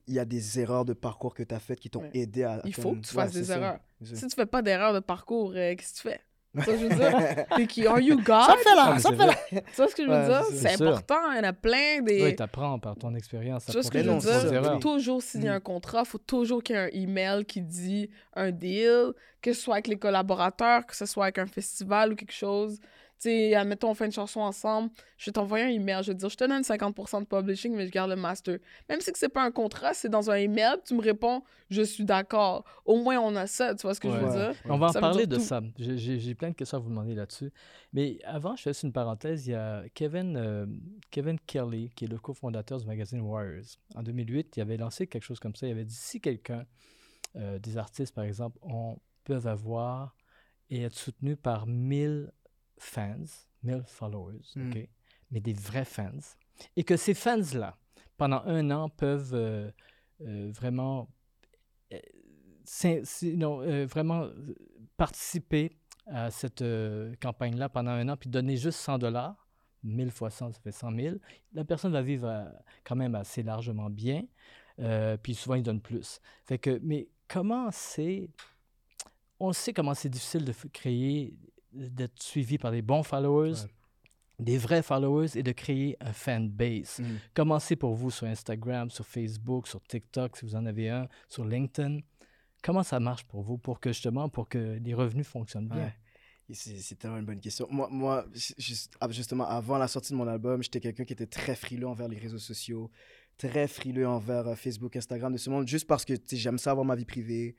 il y a des erreurs de parcours que tu as faites qui t'ont Ouais. aidé à. Il faut ton- que tu fasses Ouais, des ça. erreurs. Si tu fais pas d'erreur de parcours, euh, qu'est-ce que tu fais? Tu vois ce que je veux dire? T'es qui? Are you God? Ça fait là, mais ça fait là. Tu vois ce que je veux Ouais, dire? c'est important, il y en a plein des... Oui, t'apprends par ton expérience. tu vois ce que je veux dire? Faut toujours signer Mm. un contrat, faut toujours qu'il y ait un email qui dit un deal, que ce soit avec les collaborateurs, que ce soit avec un festival ou quelque chose. Tu sais, admettons, on fait une chanson ensemble, je vais t'envoyer un email, je vais te dire, je te donne 50% de publishing, mais je garde le master. Même si c'est pas un contrat, c'est dans un email, tu me réponds, je suis d'accord. Au moins, on a ça, tu vois ce que je veux dire? On va en Ça parler de tout. ça. J'ai- plein de questions à vous demander là-dessus. Mais avant, je fais une parenthèse. Il y a Kevin, euh, Kevin Kelly, qui est le cofondateur du magazine Warriors. En 2008, il avait lancé quelque chose comme ça. Il avait dit si quelqu'un, euh, des artistes par exemple, on, peuvent avoir et être soutenus par 1000 fans, 1000 followers, Mm. OK? mais des vrais fans, et que ces fans-là, pendant un an, peuvent euh, euh, vraiment euh, non, euh, vraiment euh, participer à cette campagne-là pendant un an, puis donner juste 100 dollars, 1000 fois 100, ça fait 100 000, la personne va vivre quand même assez largement bien, euh, puis souvent il donne plus. Fait que, mais comment c'est... On sait comment c'est difficile de créer, d'être suivi par des bons followers, Ouais. des vrais followers et de créer un fan base. Mhm. Commencez pour vous sur Instagram, sur Facebook, sur TikTok, si vous en avez un, sur LinkedIn. Comment ça marche pour vous pour que justement, pour que les revenus fonctionnent bien? Ouais. C'est tellement une bonne question. Moi, moi ah, justement, avant la sortie de mon album, j'étais quelqu'un qui était très frileux envers les réseaux sociaux, très frileux envers euh, Facebook, Instagram, de ce monde, juste parce que j'aime ça avoir ma vie privée.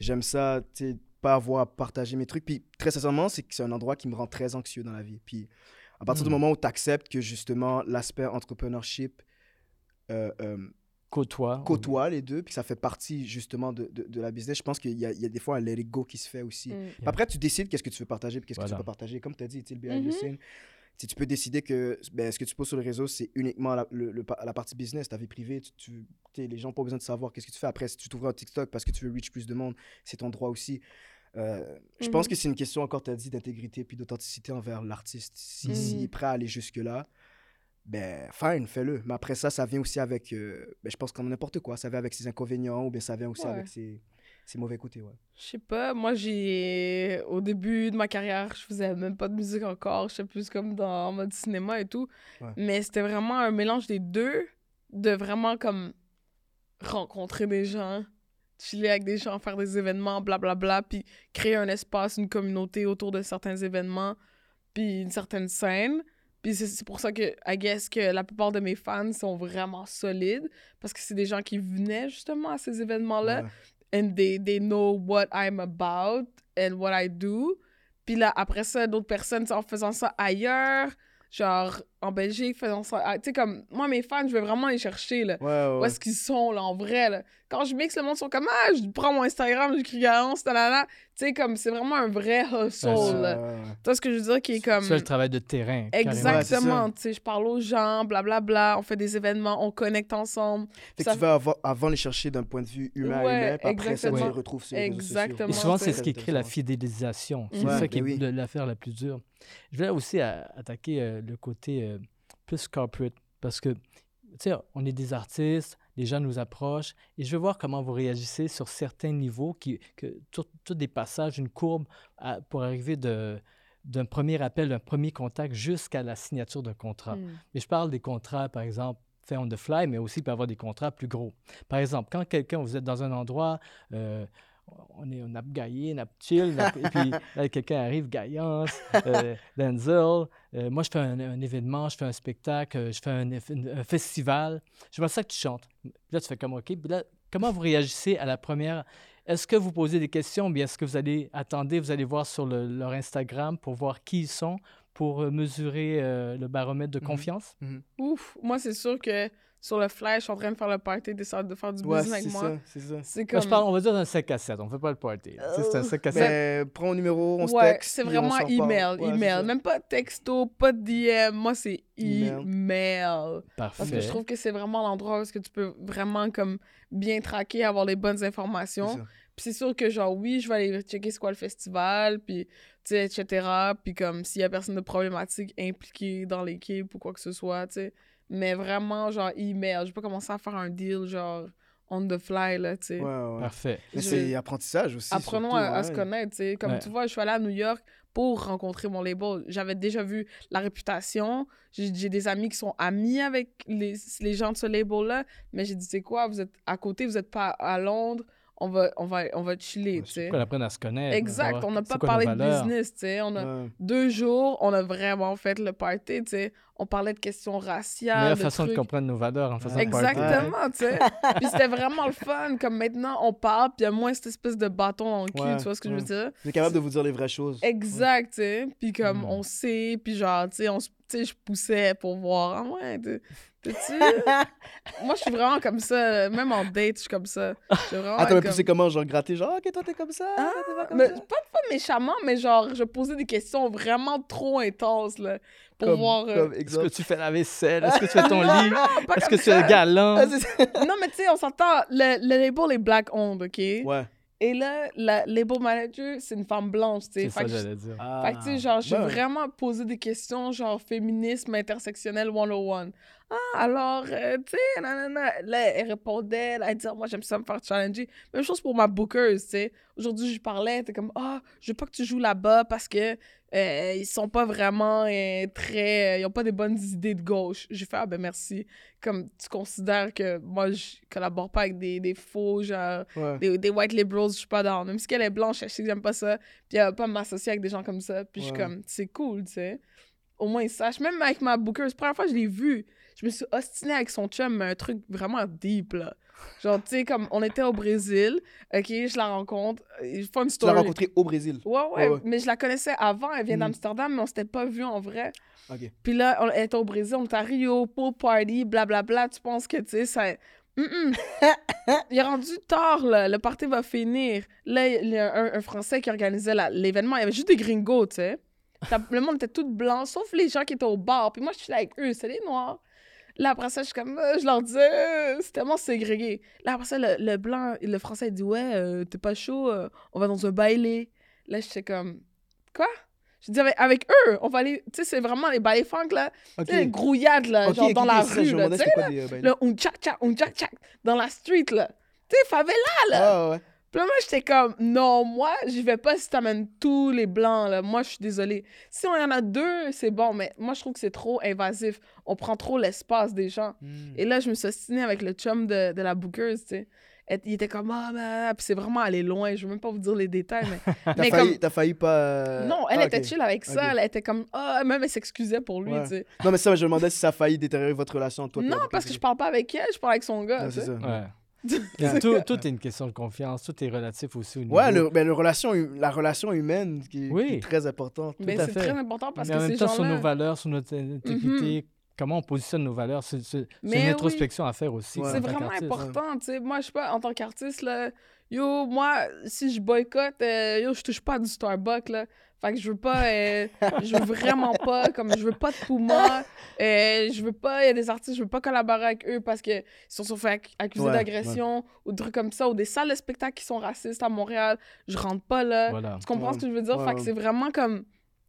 J'aime ça, tu pas avoir à partager mes trucs. Puis, très sincèrement, c'est que c'est un endroit qui me rend très anxieux dans la vie. Puis, à partir du Mm. moment où tu acceptes que justement l'aspect entrepreneurship euh, euh, Côtoie. côtoie les deux, puis que ça fait partie justement de, de, de la business, je pense qu'il y, a- il y a des fois un let it go qui se fait aussi. Mm. Yeah. Après, tu décides qu'est-ce que tu veux partager puis qu'est-ce que tu pas partager. Comme tu as dit, le behind the Mhm. scene, tu sais, tu peux décider que ben, ce que tu poses sur le réseau, c'est uniquement la, le- le pa- la partie business, ta vie privée. Tu, les gens n'ont pas besoin de savoir qu'est-ce que tu fais. Après, si tu t'ouvres un TikTok parce que tu veux reach plus de monde, c'est ton droit aussi. Euh, je pense Mhm. que c'est une question, encore, tu as dit, d'intégrité puis d'authenticité envers l'artiste. Si, Mhm. s'il est prêt à aller jusque-là, ben, fine, fais-le. Mais après ça, ça vient aussi avec, euh, ben, je pense, comme n'importe quoi. Ça vient avec ses inconvénients ou bien ça vient aussi Ouais. avec ses, ses mauvais côtés, ouais. Je sais pas, moi j'ai. Au début de ma carrière, je faisais même pas de musique encore, j'étais plus comme dans en mode cinéma et tout. Ouais. Mais c'était vraiment un mélange des deux, de vraiment comme rencontrer des gens, chiller avec des gens, faire des événements, blablabla, puis créer un espace, une communauté autour de certains événements, puis une certaine scène. Puis c'est- pour ça que, I guess, que la plupart de mes fans sont vraiment solides, parce que c'est des gens qui venaient justement à ces événements-là Ouais. and they, they know what I'm about and what I do. Puis là, après ça, d'autres personnes, en faisant ça ailleurs, genre en Belgique, faisant ça. ah, Tu sais, comme moi, mes fans, je vais vraiment les chercher, là. Ouais, ouais. Où est-ce qu'ils sont, là, en vrai, là? Quand je mixe, le monde sont comme, ah, je prends mon Instagram, j'écris Garance, là. Tu sais, comme, c'est vraiment un vrai hustle. Tu vois ce que je veux dire, qui est comme. C'est le travail de terrain. Exactement, tu sais, je parle aux gens, blablabla, on fait des événements, on connecte ensemble. Fait que Ça- tu vas avant, avant les chercher d'un point de vue humain à Ouais, humain, puis après ça, tu les retrouves sur les. Exactement. Et souvent, c'est ce qui crée la fidélisation. C'est Ouais, ça qui ben est oui. l'affaire la plus dure. Je vais aussi à- attaquer euh, le côté euh, plus corporate parce que, tu sais, on est des artistes, les gens nous approchent et je veux voir comment vous réagissez sur certains niveaux, qui, que, tout, tout des passages, une courbe à- pour arriver de d'un premier appel, d'un premier contact jusqu'à la signature d'un contrat. Hmm. Mais je parle des contrats, par exemple, faits on the fly, mais aussi il peut avoir des contrats plus gros. Par exemple, quand quelqu'un, vous êtes dans un endroit, euh, on est on a gaillé, on chill, et puis là, quelqu'un arrive, Gaillance, euh, Denzel, euh, moi je fais un, un événement, je fais un spectacle, euh, je fais un, festival, j'aimerais ça que tu chantes. Puis là, tu fais comme OK. Puis là, comment vous réagissez à la première? Est-ce que vous posez des questions, ou bien est-ce que vous allez attendre, vous allez voir sur le- leur Instagram pour voir qui ils sont, pour mesurer euh, le baromètre de Mhm. confiance? Ouf, moi, c'est sûr que sur le flash, en train de faire le party, d'essayer de faire du Ouais, business c'est avec moi. c'est ça. C'est Là, comme. je parle, on va dire d'un 5 à 7, on ne fait pas le party. C'est un 5 à 7. Mais prends mon numéro, on se ouais, texte. c'est on vraiment email, Ouais, email. Même pas texto, pas de DM. Moi, c'est Email. email. Parce que Parfait. je trouve que c'est vraiment l'endroit où que tu peux vraiment comme bien traquer, avoir les bonnes informations. Puis c'est sûr que, genre, oui, je vais aller checker c'est quoi le festival, puis, tu sais, etc. Puis comme, s'il y a personne de problématique impliqué dans l'équipe ou quoi que ce soit, tu sais. Mais vraiment, genre, email. Je vais pas commencer à faire un deal, genre, on the fly, là, tu sais. Ouais, ouais. Parfait. Mais Je- c'est apprentissage aussi. Apprenons surtout, à, à se connaître, tu sais. Comme Ouais. tu vois, je suis allée à New York pour rencontrer mon label. J'avais déjà vu la réputation. J'ai j'ai des amis qui sont amis avec les, les gens de ce label-là. Mais j'ai dit, c'est quoi, vous êtes à côté, vous êtes pas à Londres. On va, on va, on va chiller, tu sais. Qu'on apprenne à se connaître. Exact, on n'a pas quoi parlé de business, tu sais. On a Ouais. deux jours, on a vraiment fait le party, tu sais. On parlait de questions raciales. Meilleure de façon de trucs. comprendre nos valeurs en faisant. Exactement, tu sais. Puis c'était vraiment le fun. Comme maintenant, on parle, puis il y a moins cette espèce de bâton dans le cul, Ouais, tu vois ce que je veux dire? Vous êtes capable de vous dire les vraies choses. Exact, tu sais. Puis comme, Mm. on sait, puis genre, tu sais, on se- sais, je poussais pour voir. Ah ouais, t'es- t'es-tu... Moi, je suis vraiment comme ça. Même en date, je suis comme ça. Vraiment Ah, t'as même comme- poussé comment? Genre gratter, genre, ok, toi t'es comme ça, Ah, t'es pas comme mais ça? pas, pas méchamment, mais genre, je posais des questions vraiment trop intenses, là, pour Comme- voir... euh, comme Est-ce que tu fais la vaisselle? Est-ce que tu fais ton lit? Est-ce que tu es ça. galant? Ah, ça. Non, mais tu sais, on s'entend, le, le label est black owned, OK? Ouais. Et là, la label manager, c'est une femme blanche, tu sais. C'est ça, que je- j'allais dire. Ah. Fait que, tu sais, genre, j'ai Ben vraiment posé des questions, genre, féminisme intersectionnel 101. Ah, alors, euh, tu sais, nanana. Là, elle répondait, là, elle disait, moi, j'aime ça me faire challenger. Même chose pour ma booker, tu sais. Aujourd'hui, je parlais, t'es comme, ah, je veux pas que tu joues là-bas parce que euh, ils sont pas vraiment euh, très. ils ont pas des bonnes idées de gauche. J'ai fait, ah, ben merci. Comme, tu considères que moi, je collabore pas avec des, des faux, genre, Ouais. des, des white liberals, je suis pas dans. Même si elle est blanche, je sais que j'aime pas ça. Puis elle va pas m'associer avec des gens comme ça. Puis je suis comme, c'est cool, tu sais. Au moins, ils sachent. Même avec ma la première fois je l'ai vue. Je me suis ostinée avec son chum, mais un truc vraiment deep, là. Genre, tu sais, comme on était au Brésil, ok, je la rencontre. euh, Fun Tu l'as story. rencontrée au Brésil. Ouais, ouais, Ouais, ouais. mais je la connaissais avant, elle vient Mhm. d'Amsterdam, mais on s'était pas vu en vrai. Ok. Puis là, on elle était au Brésil, on était à Rio, pool party, blablabla. Tu penses que, tu sais, ça. Mm-mm. il est rendu tard, là. Le party va finir. Là, il y a un, un Français qui organisait l'événement. Il y avait juste des gringos, tu sais. Le monde était tout blanc, sauf les gens qui étaient au bar. Puis moi, je suis là avec eux, c'est les noirs. Là, après ça, je suis comme, euh, je leur dis, euh, c'est tellement ségrégué. Là, après ça, le, le blanc, le français, il dit, ouais, euh, t'es pas chaud, euh, on va dans un bailé. Là, j'étais comme, quoi? Je dis, avec, avec eux, on va aller. Tu sais, c'est vraiment les balais funk, là. Ok. Tu sais, les grouillades, là, genre dans la rue, je là. Tu sais, des, euh, bails. le on tchac tchac, on tchac tchac, dans la street, là. Tu sais, favela, là. Ouais. Puis là, moi, j'étais comme, non, moi, j'y vais pas si t'amènes tous les blancs, là. Moi, je suis désolée. Si on y en a deux, c'est bon, mais moi, je trouve que c'est trop invasif. On prend trop l'espace des gens. Hmm. Et là, je me suis ostinée avec le chum de, de la bookeuse, tu sais. Et- Il était comme, ah, ben, puis c'est vraiment allé loin. Je veux même pas vous dire les détails, mais. T'as mais failli, comme- t'as failli pas. euh, Non, elle ah, était chill avec ça. Elle était comme, ah, même elle s'excusait pour lui, Ouais. tu sais. Non, mais ça, je me demandais si ça a failli détériorer votre relation, toi. Non, parce que je parle pas avec elle, je parle avec son gars, Ouais, c'est ça. Ouais. Mais tout, tout est une question de confiance. Tout est relatif aussi au niveau. Ouais, le, ben, le relation, la relation humaine qui, Oui. qui est très importante. Mais c'est fait. très important parce Mais que en même ces temps, sur nos valeurs, sur notre intégrité, comment on positionne nos valeurs, c'est Mais une oui. introspection à faire aussi. Ouais. C'est vraiment important, tu sais. Moi, je sais pas, en tant qu'artiste, là, yo, moi, si je boycotte, euh, yo, je touche pas à du Starbucks, là. Fait que je veux pas, euh, je veux vraiment pas, comme, je veux pas de Puma, euh, je veux pas, il y a des artistes, je veux pas collaborer avec eux parce qu'ils se sont fait ac- accuser Ouais, d'agression ou de trucs comme ça, ou des salles de spectacle qui sont racistes à Montréal, je rentre pas là. Voilà. Tu comprends Ouais. ce que je veux dire? Fait que c'est vraiment comme,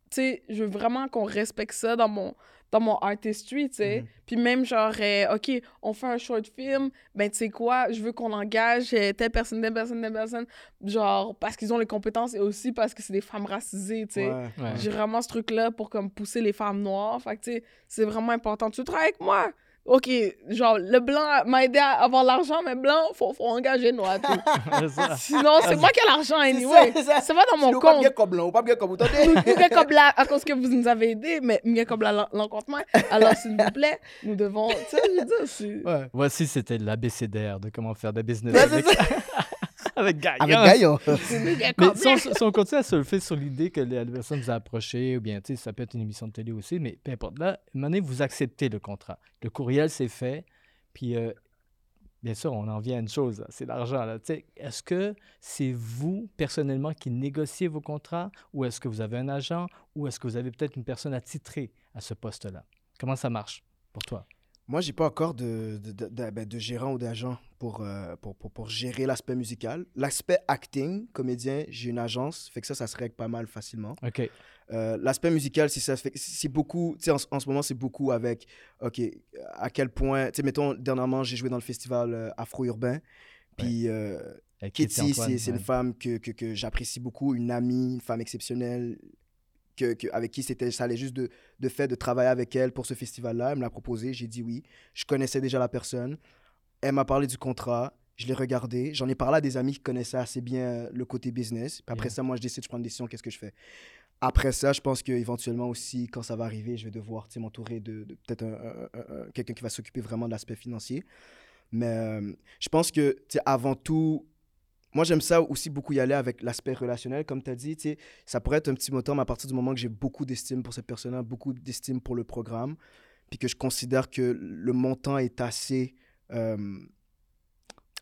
tu sais, je veux vraiment qu'on respecte ça dans mon, dans mon artistry, tu sais. Mhm. Puis même genre, euh, OK, on fait un short film, ben tu sais quoi, je veux qu'on engage euh, telle personne, telle personne, telle personne, genre parce qu'ils ont les compétences et aussi parce que c'est des femmes racisées, tu sais. Ouais. Ouais. J'ai vraiment ce truc-là pour comme pousser les femmes noires. Fait que tu sais, c'est vraiment important. Tu travailles avec moi? OK, genre, le blanc m'a aidé à avoir l'argent, mais blanc, faut, faut engager noir. Sinon, c'est moi qui ai l'argent C'est anyway. ça, c'est ça. Ça va dans mon Sinon, pas compte bien comme blanc, pas bien comme vous nous, gars comme là, à cause que vous nous avez aidés, mais gars comme là, l'encontrement. Alors, s'il vous plaît, nous devons. Tu sais, je veux dire, c'est. Ouais. Voici, c'était l'ABCDR de comment faire des business Ouais, avec, c'est avec Gaïa. Avec Gaillon. Mais si on, si on continue à surfer sur l'idée que la personne vous a approché, ou bien, tu sais, ça peut être une émission de télé aussi, mais peu importe. Là, à un moment donné, vous acceptez le contrat. Le courriel, c'est fait. Puis, euh, bien sûr, on en vient à une chose, là, c'est l'argent. là. Tu sais, Est-ce que c'est vous, personnellement, qui négociez vos contrats, ou est-ce que vous avez un agent, ou est-ce que vous avez peut-être une personne attitrée à ce poste-là? Comment ça marche pour toi? Moi, j'ai pas encore de, de, de, de- ben, de gérant ou d'agent pour, euh, pour, pour, pour gérer l'aspect musical. L'aspect acting, comédien, j'ai une agence, fait que ça, ça se règle pas mal facilement. OK. Euh, l'aspect musical, c'est beaucoup, tu sais, en, en ce moment, c'est beaucoup avec, OK, à quel point, tu sais, mettons, dernièrement, j'ai joué dans le festival euh, afro-urbain. Puis euh, Avec Kitty, c'est une ouais. femme que, que, que j'apprécie beaucoup, une amie, une femme exceptionnelle, que, que- avec qui c'était, ça allait juste de, de fait de travailler avec elle pour ce festival-là. Elle me l'a proposé, j'ai dit oui. Je connaissais déjà la personne. Elle m'a parlé du contrat, je l'ai regardé. J'en ai parlé à des amis qui connaissaient assez bien euh, le côté business. Puis après Yeah. ça, moi, je décide de prendre une décision, qu'est-ce que je fais? Après ça, je pense qu'éventuellement aussi, quand ça va arriver, je vais devoir m'entourer de, de peut-être un- un- un- un- quelqu'un qui va s'occuper vraiment de l'aspect financier. Mais euh, je pense que, avant tout, moi, j'aime ça aussi beaucoup y aller avec l'aspect relationnel, comme tu as dit. Ça pourrait être un petit moteur, mais à partir du moment que j'ai beaucoup d'estime pour cette personne-là, beaucoup d'estime pour le programme, puis que je considère que le montant est assez. euh,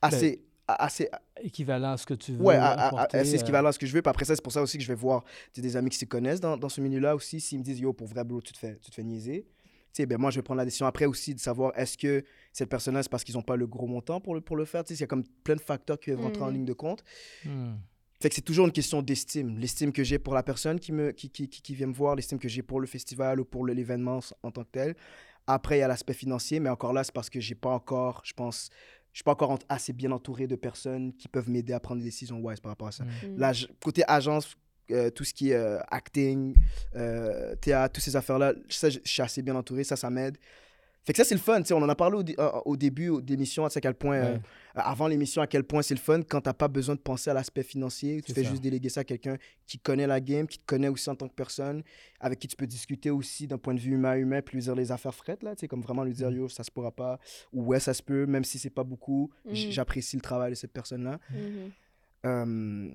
assez. assez Équivalent à ce que tu veux Ouais, c'est euh, équivalent à ce que je veux. Puis après ça, c'est pour ça aussi que je vais voir des amis qui s'y connaissent dans, dans ce milieu-là aussi. S'ils me disent, yo, pour vrai, bro, tu te fais, tu te fais niaiser. Tu sais, ben moi, je vais prendre la décision après aussi de savoir est-ce que cette personne-là, c'est parce qu'ils n'ont pas le gros montant pour le, pour le faire. Tu sais, il y a comme plein de facteurs qui peuvent rentrer en Mhm. ligne de compte. hmm. Fait que c'est toujours une question d'estime. L'estime que j'ai pour la personne qui, me, qui, qui, qui, qui vient me voir, l'estime que j'ai pour le festival ou pour l'événement en tant que tel. Après, il y a l'aspect financier, mais encore là, c'est parce que j'ai pas encore, je pense, je suis pas encore en- assez bien entouré de personnes qui peuvent m'aider à prendre des décisions wise par rapport à ça. Hmm. Mm. Là, côté agence, euh, tout ce qui est euh, acting, euh, théâtre, toutes ces affaires-là, ça, je suis assez bien entouré, ça, ça m'aide. Fait que ça, c'est le fun. tu sais, On en a parlé au, dé- euh, au début de l'émission, à quel point, euh, Ouais. avant l'émission, à quel point c'est le fun quand t'as pas besoin de penser à l'aspect financier. Tu fais ça. juste déléguer ça à quelqu'un qui connaît la game, qui te connaît aussi en tant que personne, avec qui tu peux discuter aussi d'un point de vue humain-humain, puis lui dire les affaires frettes, là, tu sais, comme vraiment lui dire, Mm. yo, ça se pourra pas, ou ouais, ça se peut, même si c'est pas beaucoup. Mm. J'apprécie le travail de cette personne-là. Mhm. Euh,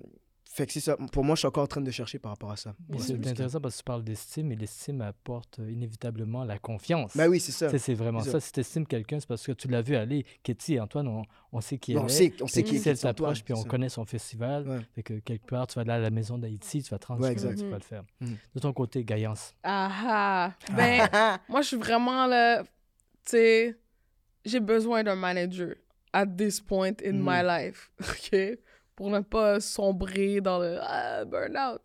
fait que c'est ça. Pour moi, je suis encore en train de chercher par rapport à ça. C'est intéressant parce que tu parles d'estime et l'estime apporte euh, inévitablement la confiance. Ben oui, c'est ça. C'est vraiment ça. ça. Si tu estimes quelqu'un, c'est parce que tu l'as vu aller. Ketty et Antoine, on, on sait qui on elle est. sait, on sait qui est s'approche, puis on ça. connaît son festival, Ouais. fait que quelque part, tu vas aller à la maison d'Haïti, tu vas te rendre Ouais, tu vas- exact. tu vas le faire. Mhm. De ton côté, Gaillance. Ah ah. Ben, moi, je suis vraiment là. Tu sais, j'ai besoin d'un manager at this point in Mhm. my life. OK? Pour ne pas sombrer dans le ah, burn-out.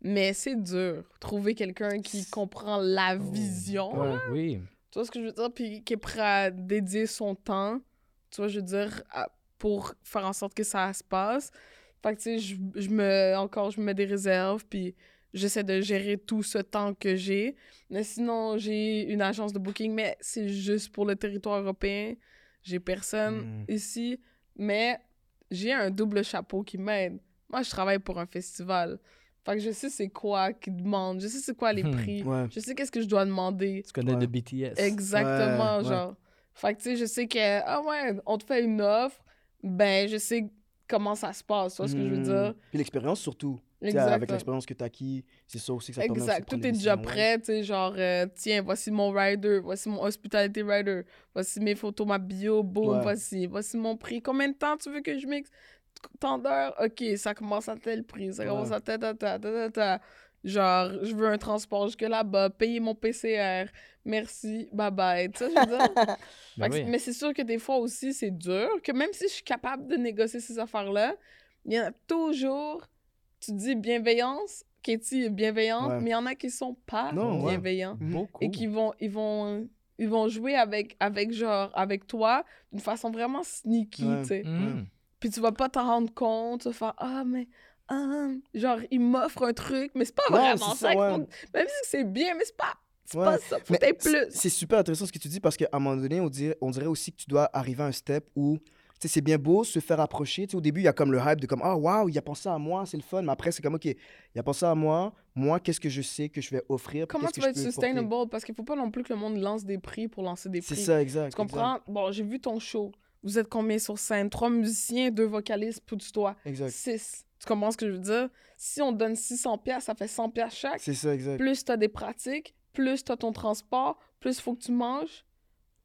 Mais c'est dur. Trouver quelqu'un qui comprend la vision. Ouais. là. Oui. Tu vois ce que je veux dire? Puis qui est prêt à dédier son temps, tu vois, je veux dire, à- pour faire en sorte que ça se passe. Fait que, tu sais, je, je me, encore, je me mets des réserves, puis j'essaie de gérer tout ce temps que j'ai. Mais sinon, j'ai une agence de booking, mais c'est juste pour le territoire européen. J'ai personne Mm. ici, mais j'ai un double chapeau qui m'aide. Moi, je travaille pour un festival. Fait que je sais c'est quoi qu'ils demandent, je sais c'est quoi les Hmm. prix, Ouais. je sais qu'est-ce que je dois demander. Tu connais Ouais. le BTS. Exactement, Ouais, ouais. genre. Fait que, tu sais, je sais que, ah ouais, on te fait une offre, ben, je sais comment ça se passe, tu vois ce que je veux Mhm. dire? Puis l'expérience surtout. Exact. Avec l'expérience que tu as acquis, c'est ça aussi que ça te permet aussi de Exact. Tout est déjà prêt, tu sais, genre, euh, tiens, voici mon rider, voici mon hospitality rider, voici mes photos, ma bio, boum, Ouais. voici, voici mon prix. Combien de temps tu veux que je mixe? Tant d'heures? Ok, ça commence à tel prix, ça commence Ouais. à ta ta ta ta ta ta. Genre, je veux un transport jusque là-bas, payer mon PCR, merci, bye bye. Tu sais, je veux dire? Ben oui. Mais c'est sûr que des fois aussi, c'est dur, que même si je suis capable de négocier ces affaires-là, il y en a toujours, tu dis bienveillance, Katie est bienveillante, Ouais. mais il y en a qui sont pas Non, bienveillants Mhm. Beaucoup. et qui vont, ils vont, ils vont jouer avec, avec genre, avec toi d'une façon vraiment sneaky, Ouais. tu sais. Mhm. Puis tu vas pas t'en rendre compte, tu vas faire ah mais ah, genre il m'offre un truc, mais c'est pas vraiment ça. Même si c'est bien, mais c'est pas, c'est Ouais. pas ça. Faut plus. C'est super intéressant ce que tu dis parce qu'à un moment donné, on dirait, on dirait aussi que tu dois arriver à un step où c'est bien beau se faire approcher. Tu sais, au début, il y a comme le hype de comme Ah, waouh, il a pensé à moi, c'est le fun. Mais après, c'est comme OK, il a pensé à moi. Moi, qu'est-ce que je sais que je vais offrir? Comment tu vas être porter? sustainable? Parce qu'il faut pas non plus que le monde lance des prix pour lancer des C'est prix. ça, exact. Tu comprends? Bon, j'ai vu ton show. Vous êtes combien sur scène? Trois musiciens, deux vocalistes, plus toi. Exact. Six. Tu comprends ce que je veux dire? Si on donne 600 pièces, ça fait 100 pièces chaque. C'est ça, exact. Plus t'as des pratiques, plus t'as ton transport, plus faut que tu manges.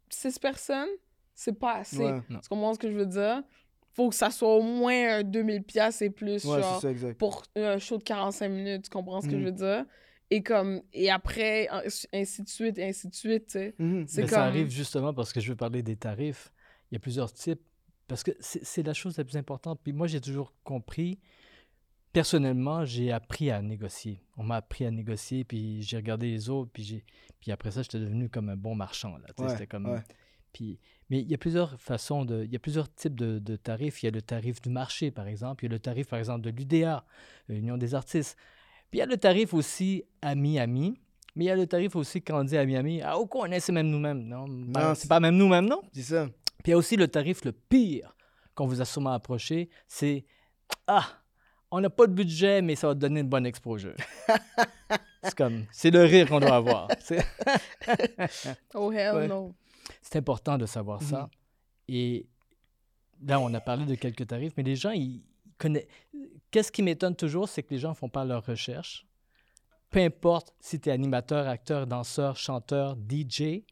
Six personnes, c'est pas assez. Ouais. Tu comprends ce que je veux dire? Faut que ça soit au moins un 2000 pièces et plus, ouais genre c'est ça, exact. pour un show de 45 minutes, tu comprends ce que je veux dire? Et comme et après ainsi de suite et ainsi de suite, tu sais. C'est Mais comme ça arrive justement parce que je veux parler des tarifs. Il y a plusieurs types. Parce que c'est c'est la chose la plus importante. Puis moi, j'ai toujours compris, personnellement, j'ai appris à négocier. On m'a appris à négocier, puis j'ai regardé les autres, puis, j'ai- puis après ça, j'étais devenu comme un bon marchand. Là, Ouais, c'était comme... ouais. Puis, mais il y a plusieurs façons de... Il y a plusieurs types de, de tarifs. Il y a le tarif du marché, par exemple. Il y a le tarif, par exemple, de l'UDA, l'Union des artistes. Puis il y a le tarif aussi ami-ami. Mais il y a le tarif aussi quand on dit ami-ami. Ah, au quoi on est, c'est même nous-mêmes. Non, pas- c'est- c'est pas même nous-mêmes, non? C'est ça. Puis il y a aussi le tarif le pire qu'on vous a sûrement approché, c'est Ah, on n'a pas de budget, mais ça va te donner une bonne exposure. c'est comme, c'est le rire qu'on doit avoir. Oh hell Ouais. no. C'est important de savoir ça. Mhm. Et là, on a parlé de quelques tarifs, mais les gens, ils connaissent. Qu'est-ce qui m'étonne toujours, c'est que les gens ne font pas leurs recherches. Peu importe si tu es animateur, acteur, danseur, chanteur, DJ,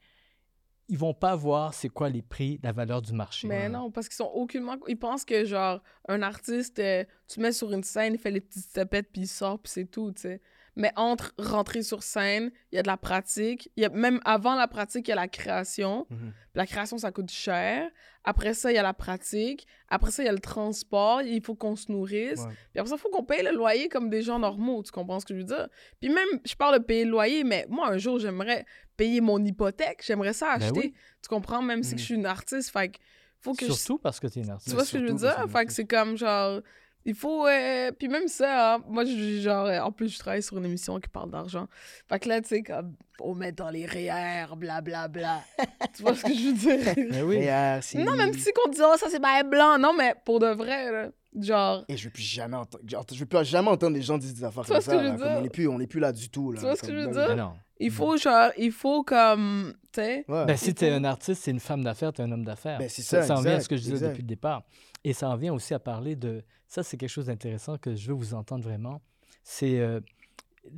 ils vont pas voir c'est quoi les prix, la valeur du marché. Mais non, parce qu'ils sont aucunement. Ils pensent que, genre, un artiste, euh, tu mets sur une scène, il fait les petites tapettes, puis il sort, puis c'est tout, tu sais. Mais entre rentrer sur scène, il y a de la pratique. Y a, même avant la pratique, il y a la création. Mhm. La création, ça coûte cher. Après ça, il y a la pratique. Après ça, il y a le transport. Il faut qu'on se nourrisse. Ouais. Puis après ça, il faut qu'on paye le loyer comme des gens normaux. Tu comprends ce que je veux dire? Puis même, je parle de payer le loyer, mais moi, un jour, j'aimerais payer mon hypothèque. J'aimerais ça Ben acheter. oui. Tu comprends? Même si Mhm. je suis une artiste. Fait que faut que je Surtout parce que tu es une tu artiste. vois ce que je veux dire? Fait que c'est comme genre. Il faut. euh, Puis même ça, hein, moi, je, genre, en plus, je travaille sur une émission qui parle d'argent. Fait que là, tu sais, comme, faut mettre dans les REER, blablabla. tu vois ce que je veux dire? Mais oui. Et, euh, c'est- non, même si qu'on dit, oh, ça c'est pas blanc. Non, mais pour de vrai, là, genre. Et je veux plus jamais entendre, genre, je veux plus jamais entendre les gens dire des affaires comme ce que ça. je là, veux comme dire? on n'est plus, on n'est plus là du tout. Là, Tu vois ce que je veux dire? Mais non. Il faut, genre, il faut comme. Tu sais. Ouais. Ben, si Il tu es faut- un artiste, c'est une femme d'affaires, tu es un homme d'affaires. Ben, c'est ça. ça, en vient à ce que je disais exact. depuis le départ. Et ça en vient aussi à parler de. Ça, c'est quelque chose d'intéressant que je veux vous entendre vraiment. C'est euh,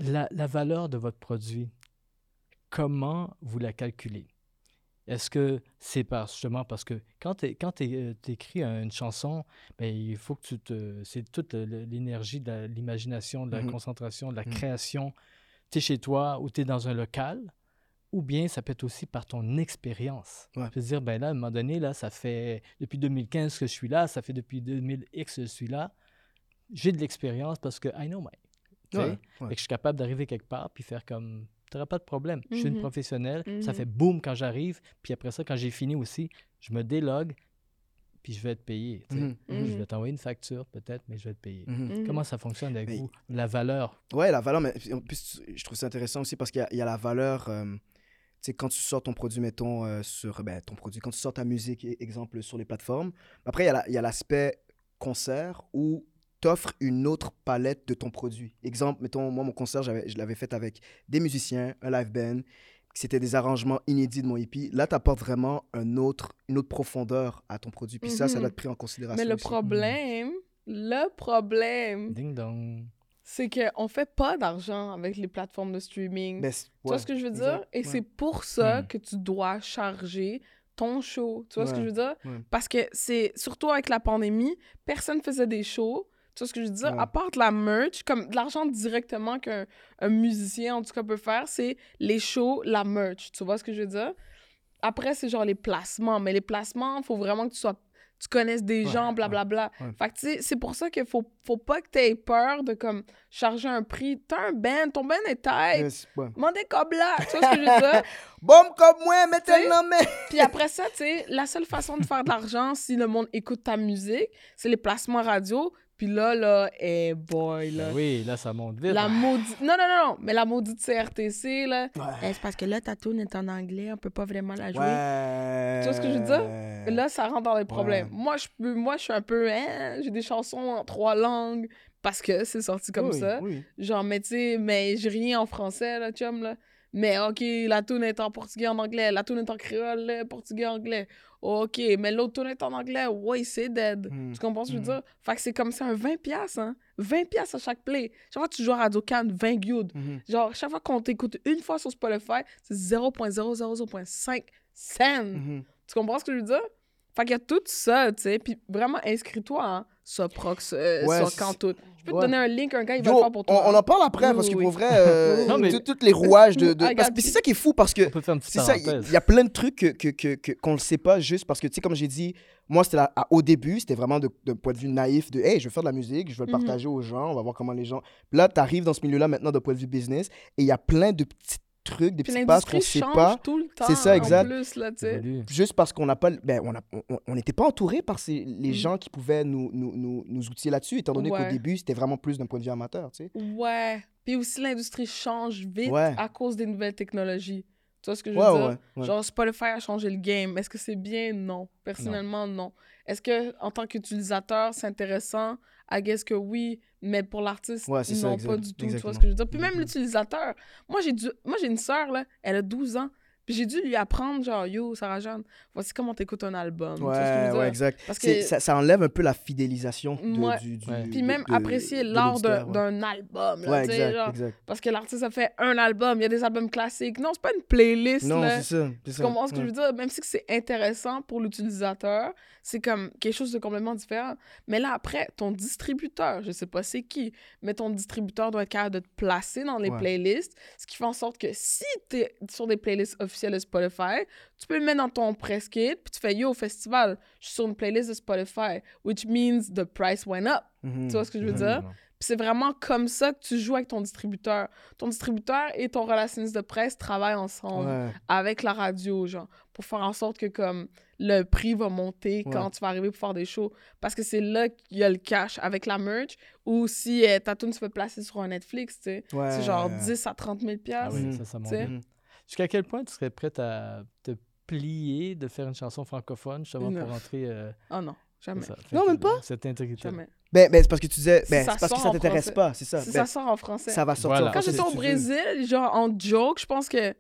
la, la valeur de votre produit. Comment vous la calculez? Est-ce que c'est par, justement parce que quand tu quand écris une chanson, ben, il faut que tu te. C'est toute l'énergie de l'imagination, de la Mhm. concentration, de la Mhm. création. Tu es chez toi ou tu es dans un local, ou bien ça peut être aussi par ton expérience. Ouais. Tu peux te dire, ben là, à un moment donné, là, ça fait depuis 2015 que je suis là, ça fait depuis 2000X que je suis là. j'ai de l'expérience parce que I know my. tu sais? Ouais, ouais. que je suis capable d'arriver quelque part puis faire comme. Tu n'auras pas de problème. Je suis une Mhm. professionnelle. Ça Mhm. fait boum quand j'arrive. Puis après ça, quand j'ai fini aussi, je me délogue. Puis je vais être payé. tu sais? Mhm, Je vais t'envoyer une facture peut-être, mais je vais être payé. mhm. Comment ça fonctionne avec Mais- vous La valeur? Ouais, la valeur, mais en plus, je trouve ça intéressant aussi parce qu'il y, a- il y a la valeur. euh, sais, quand tu sors ton produit, mettons, euh, sur. Ben, ton produit, quand tu sors ta musique, e- exemple, sur les plateformes. Après, il y a la- l'aspect concert où tu offres une autre palette de ton produit. Exemple, mettons, moi, mon concert, j'avais- je l'avais fait avec des musiciens, un live band. C'était des arrangements inédits de mon EP. Là, tu apportes vraiment un autre, une autre profondeur à ton produit. Puis ça, ça Mhm. doit être pris en considération. Mais le aussi. problème, le problème, Ding dong. C'est qu'on fait pas d'argent avec les plateformes de streaming. Ben, Tu vois ce que je veux dire? exact, Et ouais. c'est pour ça Hmm. que tu dois charger ton show. Tu vois ce que je veux dire? Parce que c'est surtout avec la pandémie, personne faisait des shows. Tu vois ce que je veux dire? À part de la merch, comme de l'argent directement qu'un un musicien, en tout cas, peut faire, c'est les shows, la merch. Tu vois ce que je veux dire? Après, c'est genre les placements. Mais les placements, il faut vraiment que tu sois tu connaisses des Ouais, gens, blablabla. ouais, ouais. Fait que, tu sais, c'est pour ça qu'il faut, faut pas que tu aies peur de, comme, charger un prix. T'as un band, ton band est tight. Ouais. Mandez comme là, tu vois ce que je veux dire? Bombe comme moi, mettez le mais. Puis après ça, tu sais, la seule façon de faire de l'argent si le monde écoute ta musique, c'est les placements radio. Puis là, là, eh boy, là. Ben oui, là, ça monte vite. La maudite. Non, non, non, non, mais la maudite CRTC, là. Ouais. Eh, c'est parce que là, ta tune est en anglais, on peut pas vraiment la jouer. Ouais. Tu vois ce que je veux dire? Là, ça rentre dans les problèmes. Ouais. Moi, je peux, moi, je suis un peu, hein, j'ai des chansons en trois langues parce que c'est sorti comme Oui, ça. Oui. Genre, mais tu sais, mais j'ai rien en français, là, chum, là. Mais OK, la tune est en portugais, en anglais. La tune est en créole, portugais, anglais. OK, mais l'autre tune est en anglais. Ouais, c'est dead. Hmm. Tu comprends ce que je veux Mhm. dire? Fait que c'est comme ça, un 20$, piastres, hein? 20$ piastres à chaque play. Chaque fois que tu joues à Radio Cannes, 20 good. Mhm. Genre, chaque fois qu'on t'écoute une fois sur Spotify, c'est 0.000.5 cents. Mhm. Tu comprends ce que je veux dire? Fait qu'il y a tout ça, tu sais. Puis vraiment, inscris-toi, hein. Soit Prox, euh, Ouais, Cantout. Je peux ouais. te donner un link, un gars, il va Yo, le faire pour toi. on, on en parle après Oui, parce que oui, pour vrai, euh, Non, mais- tous les rouages de. de- parce que you. c'est ça qui est fou parce que On peut faire une petite c'est ça, il y a plein de trucs que, que, que, que- qu'on ne sait pas juste parce que, tu sais, comme j'ai dit, moi, c'était au début, c'était vraiment de- d'un point de vue naïf de, hey, je veux faire de la musique, je veux le Mhm. partager aux gens, on va voir comment les gens. Là, tu arrives dans ce milieu-là maintenant d'un point de vue business et il y a plein de petits trucs, des Puis petits passes qu'on sait change pas. tout le temps. C'est ça, exact. En plus, là. Juste parce qu'on n'a pas. Ben, on a- on- on n'était pas entouré par ces, les Mhm. gens qui pouvaient nous, nous, nous, nous outiller là-dessus, étant donné Ouais. qu'au début, c'était vraiment plus d'un point de vue amateur, tu sais. Ouais. Puis aussi, l'industrie change vite Ouais. à cause des nouvelles technologies. Tu vois ce que je veux Ouais, dire? ouais, ouais. Genre, Spotify a changé le game. Est-ce que c'est bien? Non. Personnellement, non. Est-ce que, en tant qu'utilisateur, c'est intéressant? I guess que oui, mais pour l'artiste, Ouais, ça, non, exact- pas du tout. Tu vois ce que je veux dire? Puis même Mhm. l'utilisateur. Moi, j'ai dû... moi, j'ai une sœur, là, elle a 12 ans. Puis j'ai dû lui apprendre, genre, yo, Sarah Jeanne, voici comment t'écoutes un album. Tu vois ce que je veux Ouais, dire? ouais, exact. Parce que- Ça, ça enlève un peu la fidélisation de- Ouais. du, du- Ouais. Puis même de- apprécier l'art d'un album, là, Ouais, tu sais, exact, genre. exact. Parce que l'artiste a fait un album, il y a des albums classiques. Non, c'est pas une playlist, Non, c'est ça. Tu comprends ce que Ouais. je veux dire? Même si que c'est intéressant pour l'utilisateur, c'est comme quelque chose de complètement différent. Mais là, après, ton distributeur, je sais pas c'est qui, mais ton distributeur doit être capable de te placer dans les Ouais. playlists, ce qui fait en sorte que si tu es sur des playlists officielles de Spotify, tu peux le mettre dans ton press kit, puis tu fais Yo, au festival, je suis sur une playlist de Spotify, which means the price went up. Mhm. Tu vois ce que je veux Mhm. dire? Puis c'est vraiment comme ça que tu joues avec ton distributeur. Ton distributeur et ton relationniste de presse travaillent ensemble Ouais. avec la radio, genre, pour faire en sorte que comme le prix va monter quand tu vas arriver pour faire des shows. Parce que c'est là qu'il y a le cash avec la merch ou si euh, ta tune se fait placer sur un Netflix, tu sais. Ouais. C'est genre 10 à 30 000 Ah oui, Mhm. ça, ça monte Tu sais. vite. Mhm. Jusqu'à quel point tu serais prête à te plier de faire une chanson francophone justement Non. pour rentrer euh, Oh non, jamais. ça. Non, même pas? Cette intégrité. Jamais. Ben, ben, c'est parce que tu disais. Ben, c'est parce que ça t'intéresse pas, c'est ça. Si Ben, ça sort en français. ça va sortir Voilà. en Quand j'étais au. Brésil, genre en joke, je pense que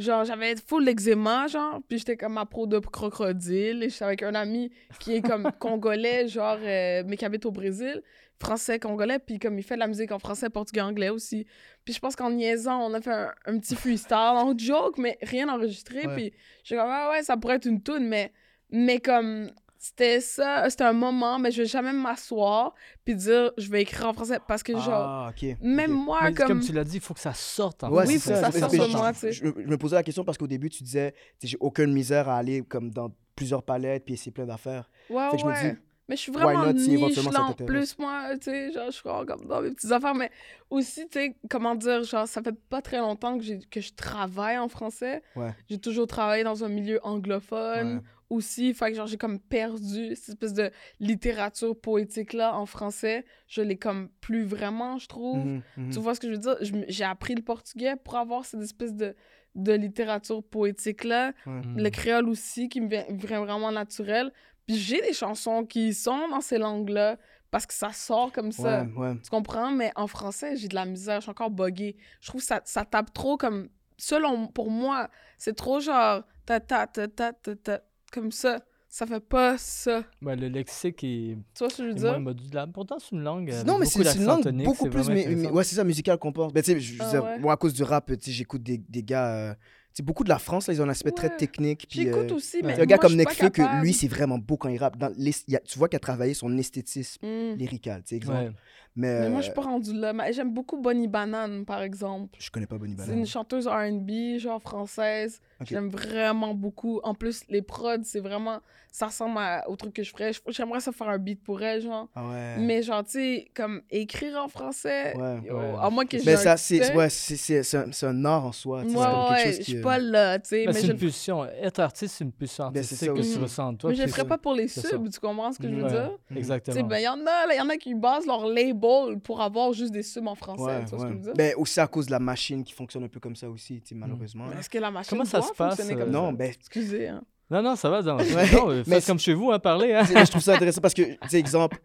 genre j'avais full l'eczéma, genre, puis j'étais comme à pro de crocodile, et j'étais avec un ami qui est comme congolais, genre, euh, mais qui habite au Brésil, français, congolais, puis comme il fait de la musique en français, portugais, anglais aussi. Puis je pense qu'en niaisant, on a fait un, un petit freestyle en joke, mais rien enregistré, puis j'ai comme, ah ouais, ça pourrait être une tune, mais, mais comme c'était ça, c'était un moment, mais je vais jamais m'asseoir puis dire je vais écrire en français parce que genre Ah, même moi Mais comme, comme tu l'as dit, il faut que ça sorte en Ouais, Oui, c'est faut que ça sorte je- moi, tu sais. Je, je me posais la question parce qu'au début, tu disais, j'ai aucune misère à aller comme dans plusieurs palettes puis essayer plein d'affaires. ouais Fait que je me ouais. dis- Mais je suis vraiment not, niche ça là en plus, moi, tu sais, genre, je suis vraiment comme dans mes petites affaires. Mais aussi, tu sais, comment dire, genre, ça fait pas très longtemps que, j'ai- que je travaille en français. Ouais. J'ai toujours travaillé dans un milieu anglophone Ouais. Aussi. Fait que, genre, j'ai comme perdu cette espèce de littérature poétique-là en français. Je l'ai comme plus vraiment, je trouve. Mhm, mhm. Tu vois ce que je veux dire? J'ai appris le portugais pour avoir cette espèce de, de littérature poétique-là. Le créole aussi, qui me vient, vient vraiment naturel. Puis j'ai des chansons qui sont dans ces langues-là parce que ça sort comme ça. Ouais, ouais. Tu comprends? Mais en français, j'ai de la misère. Je suis encore buggée. Je trouve que ça, ça tape trop comme... Selon... Pour moi, c'est trop genre... Ta, ta, ta, ta, ta, ta, comme ça. Ça fait pas ça. Ouais, le lexique est, Tu vois ce que je veux moins dire? modulable. Pourtant, c'est une langue. avec Non, mais c'est c'est une langue tonique, beaucoup c'est plus. Mais, ouais, c'est ça, musical qu'on pense. Ben, tu sais, je- je Ah ouais. moi, à cause du rap, tu sais, j'écoute des, des gars. euh, tu sais, beaucoup de la France, là, ils ont un aspect très technique. puis, J'écoute euh, aussi, mais un gars comme Nekfeu, que lui, c'est vraiment beau quand il rappe. Dans l'es- il y a- tu vois qu'il a travaillé son esthétisme Mm. lyrical, tu sais, exemple. Ouais. Mais, Mais moi, euh, je suis pas rendue là. Mais J'aime beaucoup Bonnie Banane, par exemple. je connais pas Bonnie C'est Banane. une chanteuse R&B, genre française. J'aime vraiment beaucoup. En plus, les prods, c'est vraiment... Ça ressemble à- au truc que je ferais. Je- J'aimerais ça faire un beat pour elle, genre. Ah ouais. Mais genre, tu sais, comme écrire en français, Ouais. yo, Ouais. à moins que j'ai Mais ça, c'est ouais, c'est- c'est c'est un, un art en soi. tu sais, Ouais, c'est comme quelque ouais, chose je qui, suis pas là, tu sais. Ben, Mais c'est je une pulsion. Être artiste, c'est une pulsion Ben, c'est artistique ça que tu ressens. Toi, mais je le ferais pas pour les subs, tu comprends ce que je veux dire? Mhm. Tu sais, Exactement. ben, il y en a, là, il y en a qui basent leur label pour avoir juste des subs en français, tu vois ce que je veux dire? Ben, aussi à cause de la machine qui fonctionne un peu comme ça aussi, tu sais, malheureusement. Est-ce que la machine Comment ça se passe, fonctionner euh, comme ça? Non, ben, Excusez, hein. Non, non, ça va. Dans... Ouais, non, euh, mais faites comme chez vous, hein, parlez. Hein. Je trouve ça intéressant parce que, tu sais, exemple,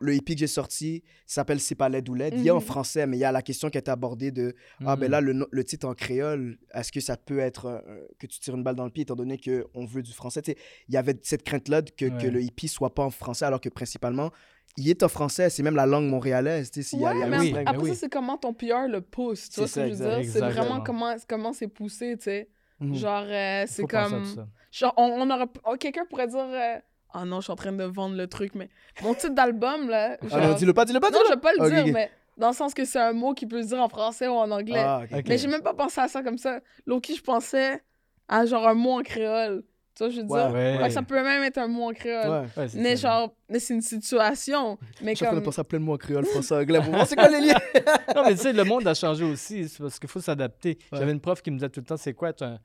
le hippie que j'ai sorti s'appelle C'est pas l'aide ou l'aide. Il y a en Mhm. français, mais il y a la question qui a été abordée de Ah, ben là, le, no- le titre en créole, est-ce que ça peut être euh, que tu tires une balle dans le pied étant donné qu'on veut du français? Tu sais, Il y avait cette crainte-là que, que le hippie soit pas en français, alors que principalement, il est en français, c'est même la langue montréalaise. Tu sais, s'il y a- il y a le mais oui, après, mais après oui. ça, c'est comment ton PR le pousse, tu vois C'est ce que je ça, veux dire? C'est vraiment comment comment c'est poussé, tu sais. Mhm. Genre, euh, c'est comme... tout ça. Genre, on, on aurait... oh, Quelqu'un pourrait dire... euh, Ah non, je suis en train de vendre le truc, mais mon titre d'album, là... Ah non, genre- dis-le pas, dis-le pas, non, dis-le je vais pas le dire, mais dans le sens que c'est un mot qui peut se dire en français ou en anglais. Ah, ok. Ok. Mais j'ai même pas pensé à ça comme ça. Loki, je pensais à genre un mot en créole. Tu vois, je veux Ouais, dire? ouais. Ça peut même être un mot en créole. Ouais. Ouais, c'est Mais ça. genre, mais c'est une situation. Mais Je suis en train de comme. penser à plein de mots en créole, français, anglais. C'est quoi les liens Non, mais tu sais, le monde a changé aussi. C'est parce qu'il faut s'adapter. Ouais. J'avais une prof qui me disait tout le temps c'est quoi être un-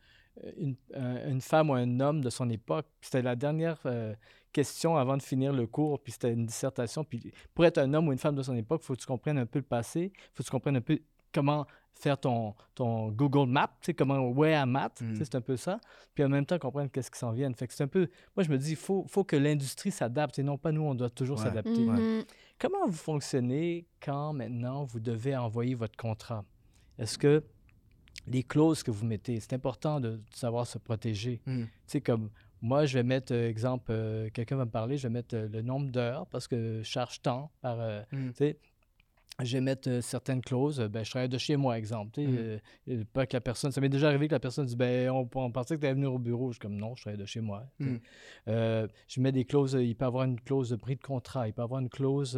une, un- une femme ou un homme de son époque? Puis C'était la dernière euh, question avant de finir le cours. Puis c'était une dissertation. Puis pour être un homme ou une femme de son époque, il faut que tu comprennes un peu le passé. Il faut que tu comprennes un peu comment faire ton, ton Google Map, tu sais, comment where I'm at, tu sais, Mm. c'est un peu ça. Puis en même temps, comprendre qu'est-ce qui s'en vient. Fait que c'est un peu... Moi, je me dis, il faut, faut que l'industrie s'adapte et non pas nous, on doit toujours Ouais. s'adapter. Mhm. Comment vous fonctionnez quand maintenant vous devez envoyer votre contrat? Est-ce que les clauses que vous mettez, c'est important de savoir se protéger? Mhm. Tu sais, comme moi, je vais mettre, euh, exemple, euh, quelqu'un va me parler, je vais mettre euh, le nombre d'heures parce que je charge tant par. Tu sais, je vais mettre euh, certaines clauses. euh, Ben, je travaille de chez moi, exemple. Mhm. euh, pas que la personne. Ça m'est déjà arrivé que la personne dit ben, on, on pensait que tu allais venir au bureau. Je suis comme non, je travaille de chez moi. Euh, je mets des clauses. Il peut y avoir une clause de prix de contrat. Il peut y avoir une clause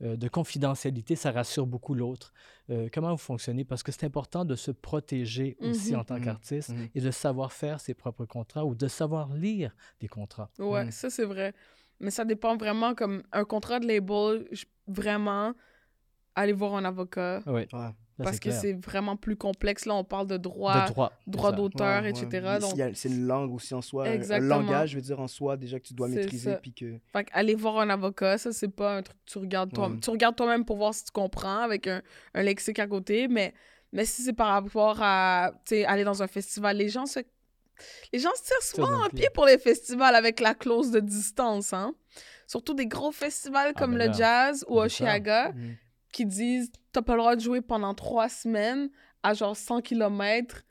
de confidentialité. Ça rassure beaucoup l'autre. Euh, comment vous fonctionnez? Parce que c'est important de se protéger aussi Mhm. en tant Mhm. qu'artiste Mhm. et de savoir faire ses propres contrats ou de savoir lire des contrats. Ouais, Mm. ça c'est vrai. Mais ça dépend vraiment comme un contrat de label, je- vraiment aller voir un avocat Oui, Ouais. parce que c'est vraiment plus complexe là, on parle de droit, de droit. droit d'auteur, Ouais, etc. ouais. C'est une langue aussi en soi, un- un Exactement. langage, je veux dire, en soi, déjà que tu dois maîtriser. Puis que... Fait que aller voir un avocat, ça, c'est pas un truc que tu regardes toi Ouais. Tu regardes toi-même pour voir si tu comprends avec un, un lexique à côté, mais, mais si c'est par rapport à, tu sais, aller dans un festival, les gens se... Les gens se tirent souvent un pied. pour les festivals avec la clause de distance, hein. Surtout des gros festivals Ah, comme ben le jazz ou. Oshiaga Mhm. Qui disent t'as pas le droit de jouer pendant trois semaines à genre 100 km.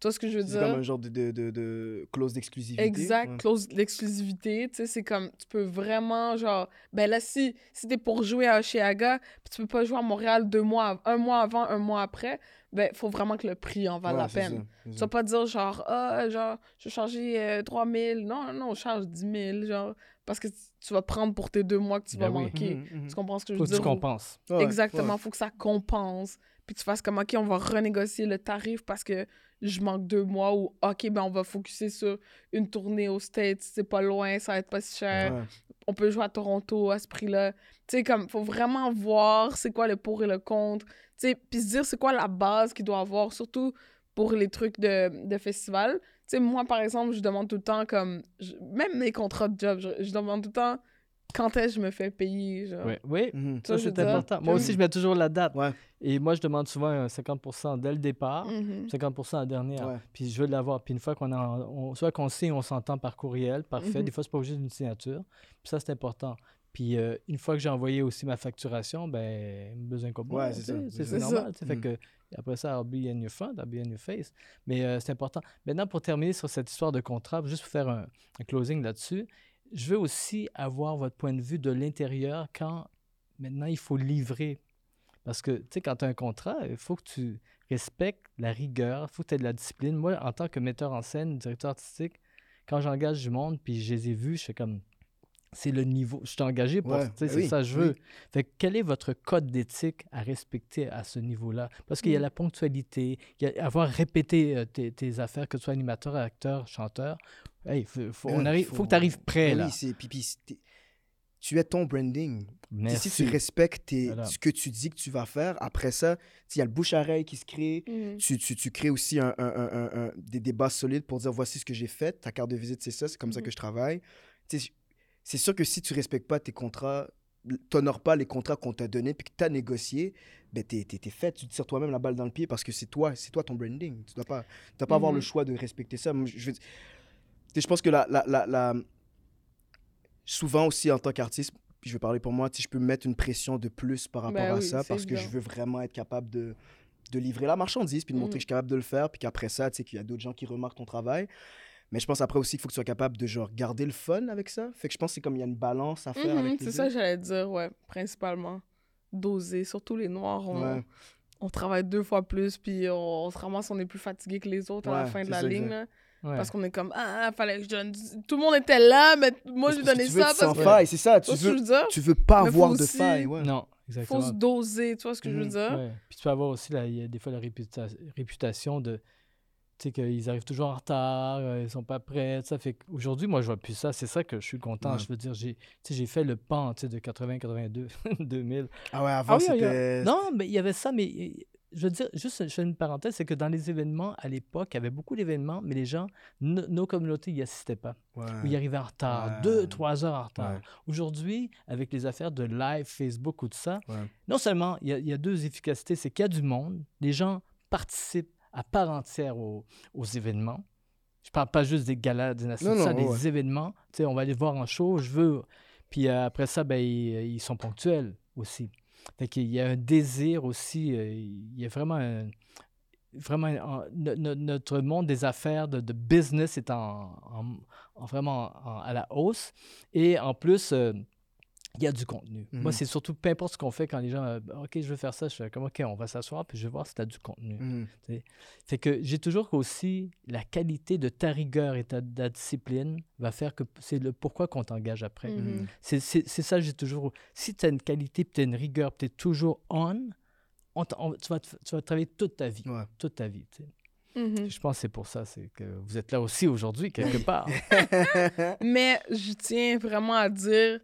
Tu vois ce que je veux C'est comme dire? un genre de, de, de, de clause d'exclusivité. Exact, Ouais. clause d'exclusivité, tu sais, c'est comme, tu peux vraiment, genre, ben là, si, si t'es pour jouer à Oshiaga, puis tu peux pas jouer à Montréal deux mois, un mois avant, un mois après, ben, faut vraiment que le prix en Ouais, la peine. ça, Tu vas pas dire, genre, ah, genre, je vais charger euh, 3000, non, non, je charge 10 000, genre, parce que tu vas prendre pour tes deux mois que tu vas Ben oui. manquer. Mhm, mhm. Tu comprends ce que je Faut veux que tu dire? ou- compenses. Ouais, Exactement, ouais. faut que ça compense. Puis tu fasses comme, OK, on va renégocier le tarif parce que je manque deux mois ou OK, ben on va focuser sur une tournée aux States, c'est pas loin, ça va être pas si cher. Ouais. on peut jouer à Toronto à ce prix-là. Tu sais, comme, faut vraiment voir c'est quoi le pour et le contre. Tu sais, puis se dire c'est quoi la base qu'il doit avoir, surtout pour les trucs de, de festival. Tu sais, moi, par exemple, je demande tout le temps, comme, je- même mes contrats de job, je, je demande tout le temps quand est-ce que je me fais payer. Genre. Oui, oui. Mhm. Ça, c'est important. Moi aussi, je mets toujours la date. Ouais. Et moi, je demande souvent un 50% dès le départ, Mhm. 50 à la dernière. Ouais. Puis je veux l'avoir. Puis une fois qu'on a, on- soit qu'on signe, on s'entend par courriel, parfait. Mhm. Des fois, c'est pas obligé d'une signature. Puis ça, c'est important. Puis euh, une fois que j'ai envoyé aussi ma facturation, ben, besoin comme Ouais, c'est ça, C'est ça. normal. sais. Fait Mhm. que après ça, I'll be in your front, I'll be in your face. Mais euh, c'est important. Maintenant, pour terminer sur cette histoire de contrat, juste pour faire un, un closing là-dessus, je veux aussi avoir votre point de vue de l'intérieur quand maintenant il faut livrer. Parce que, tu sais, quand tu as un contrat, il faut que tu respectes la rigueur, il faut que tu aies de la discipline. Moi, en tant que metteur en scène, directeur artistique, quand j'engage du monde, puis je les ai vus, je fais comme, c'est le niveau. Je suis engagé pour, Ouais, ben c'est oui, ça que je oui. veux. Fait que quel est votre code d'éthique à respecter à ce niveau-là? Parce qu'il y a Mm. la ponctualité, il y a avoir répété euh, tes, tes affaires, que tu sois animateur, acteur, chanteur. Hey, faut, faut- on Ben, arrive, faut, que tu arrives prêt, Ben là. C'est puis- tu es ton branding. Si tu respectes tes- Voilà. ce que tu dis que tu vas faire, après ça, il y a le bouche-à-oreille qui se crée. Mhm. Tu, tu, tu crées aussi un, un- un- un- un- des débats solides pour dire voici ce que j'ai fait, ta carte de visite, c'est ça, c'est comme ça que je travaille. Tu sais, C'est sûr que si tu respectes pas tes contrats, t'honores pas les contrats qu'on t'a donnés puis que tu as négocié, ben t'es, t'es- t'es fait. Tu te tires toi-même la balle dans le pied parce que c'est toi, c'est toi ton branding. Tu dois pas, tu dois pas avoir Mhm. le choix de respecter ça. Je, je pense que la, la, la, la- souvent aussi en tant qu'artiste, puis je vais parler pour moi, sais, je peux mettre une pression de plus par rapport Ben à oui, ça parce que je veux vraiment être capable de, de livrer la marchandise puis de montrer Mhm. que je suis capable de le faire puis qu'après ça, tu sais, qu'il y a d'autres gens qui remarquent ton travail. Mais je pense après aussi qu'il faut que tu sois capable de genre garder le fun avec ça. Fait que je pense que c'est comme il y a une balance à faire Mhm, c'est ça que j'allais dire, ouais, principalement. Doser, surtout les noirs, on, Ouais. on travaille deux fois plus, puis on, on se ramasse, on est plus fatigué que les autres à la fin de la ça, ligne, exact. là, Ouais. parce qu'on est comme, ah, fallait que je donne... Tout le monde était là, mais moi, parce que donné tu veux ça être sans parce que... faille, c'est ça. Tu je veux, veux dire? tu veux pas Mais faut avoir de aussi- faille. Ouais. Non, Faut exactement. se doser, tu vois ce que je veux Mhm. dire? Ouais. Puis tu peux avoir aussi, là, il y a des fois la réputa- réputation de, tu sais, qu'ils arrivent toujours en retard, euh, ils sont pas prêts, ça fait qu'aujourd'hui, moi, je vois plus ça. C'est ça que je suis content. Ouais. Je veux dire, j'ai, j'ai fait le pan, tu sais, de 80, 82, 2000. Ah ouais, avant Ah oui, a- c'était. Non, mais il y avait ça, mais je veux dire, juste, je fais une parenthèse, c'est que dans les événements, à l'époque, il y avait beaucoup d'événements, mais les gens, no- nos communautés, n'y assistaient pas. Ouais. Ou ils arrivaient en retard, Ouais. deux, trois heures en retard. Ouais. Aujourd'hui, avec les affaires de live, Facebook ou tout ça, non seulement il y, a- il y a deux efficacités, c'est qu'il y a du monde, les gens participent à part entière aux, aux événements. Je parle pas juste des galas, des nations, ça, des ouais. événements. Tu sais, on va aller voir en show, je veux. Puis euh, après ça, ben, ils, ils sont ponctuels aussi. Fait qu'il y a un désir aussi, euh, il y a vraiment un- Vraiment, en- no- no- notre monde des affaires, de, de business est en, en- en vraiment en- à la hausse. Et en plus, euh, il y a du contenu. Moi, Mhm. c'est surtout, peu importe ce qu'on fait, quand les gens, euh, OK, je veux faire ça, je fais comme, OK, on va s'asseoir, puis je vais voir si tu as du contenu. Mhm. Fait que j'ai toujours aussi la qualité de ta rigueur et ta, ta discipline va faire que c'est le pourquoi qu'on t'engage après. Mhm. C'est ça, j'ai toujours. Si tu as une qualité, puis tu as une rigueur, puis tu es toujours on, on t- on- tu, vas te- tu vas travailler toute ta vie. Ouais. Toute ta vie. Mhm. Je pense que c'est pour ça c'est que vous êtes là aussi aujourd'hui, quelque part. Mais je tiens vraiment à dire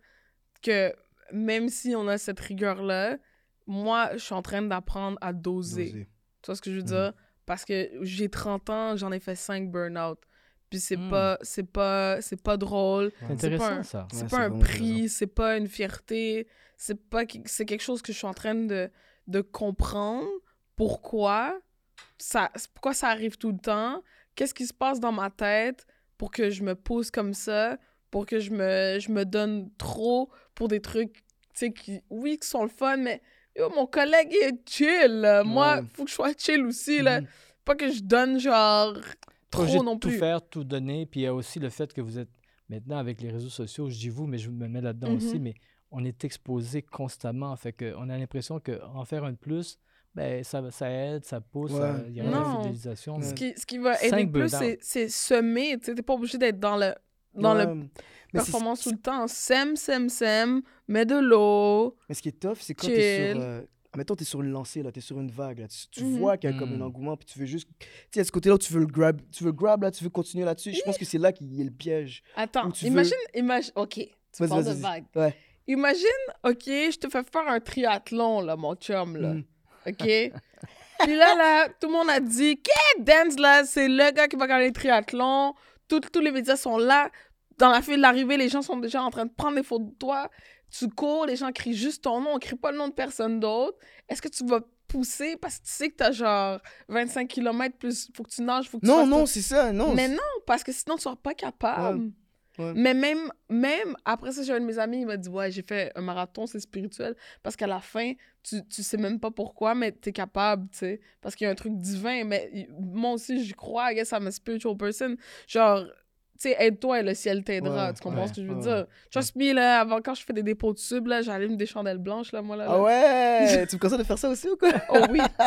que même si on a cette rigueur-là, moi, je suis en train d'apprendre à doser. Doser. Tu vois ce que je veux Mhm. dire? Parce que j'ai 30 ans, j'en ai fait 5 burn-out. Puis c'est Mm. pas c'est pas c'est pas drôle, C'est Ouais. pas un- ça. c'est Ouais, pas un prix, c'est pas une fierté, c'est pas c'est quelque chose que je suis en train de de comprendre pourquoi ça pourquoi ça arrive tout le temps, qu'est-ce qui se passe dans ma tête pour que je me pose comme ça, pour que je me je me donne trop pour des trucs tu sais qui oui qui sont le fun mais yo, mon collègue est chill. là. Moi, Ouais. faut que je sois chill aussi là. Mhm. Pas que je donne genre trop non tout plus. faire, tout donner. Puis il y a aussi le fait que vous êtes maintenant avec les réseaux sociaux, je dis vous, mais je me mets là-dedans aussi, Mhm. mais on est exposé constamment. Fait qu'on a l'impression qu'en faire un de plus, ben, ça, ça aide, ça pousse, Ouais. il y a une Non. fidélisation. Ce qui, ce qui va aider plus, c'est, c'est semer. Tu sais, t'es pas obligé d'être dans le, dans Ouais. le Mais performance tout le temps. Sème, sème, sème, mets de l'eau. Mais ce qui est tough, c'est quand t'es sur. Euh... Mettons, t'es sur une lancée, là, t'es sur une vague, là. Tu, tu Mhm. vois qu'il y a comme un Mhm. engouement, puis tu veux juste. Tu sais, à ce côté-là, tu veux le grab, tu veux grab, là, tu veux continuer là-dessus. Je pense que c'est là qu'il y a le piège. Attends, imagine, imagine, ok. Tu parles de vagues. Ouais. Imagine, OK, je te fais faire un triathlon, là, mon chum, là. Mhm. OK? Puis là, là, tout le monde a dit, Kate Dance, là, c'est le gars qui va gagner le triathlon. Tout- tous les médias sont là. Dans la file de l'arrivée, les gens sont déjà en train de prendre des photos de toi. Tu cours, les gens crient juste ton nom, on crie pas le nom de personne d'autre. Est-ce que tu vas pousser parce que tu sais que t'as genre 25 km plus, faut que tu nages, faut que tu Non, non, c'est ça. Non. Mais non, parce que sinon, tu seras pas capable. Ouais, Mais même, même après ça, j'ai un de mes amis, il m'a dit Ouais, j'ai fait un marathon, c'est spirituel. Parce qu'à la fin, tu, tu sais même pas pourquoi, mais t'es capable, tu sais. Parce qu'il y a un truc divin. Mais moi aussi, j'y crois, I guess I'm a spiritual person. Genre, sais, aide-toi et le ciel t'aidera. Ouais, tu comprends ouais, ce que je veux ouais, dire? Trust me, là, avant, quand je fais des dépôts de sub, là, j'allume des chandelles blanches, là, moi, là. Ah ouais Tu me conseilles de faire ça aussi ou quoi? Oh oui.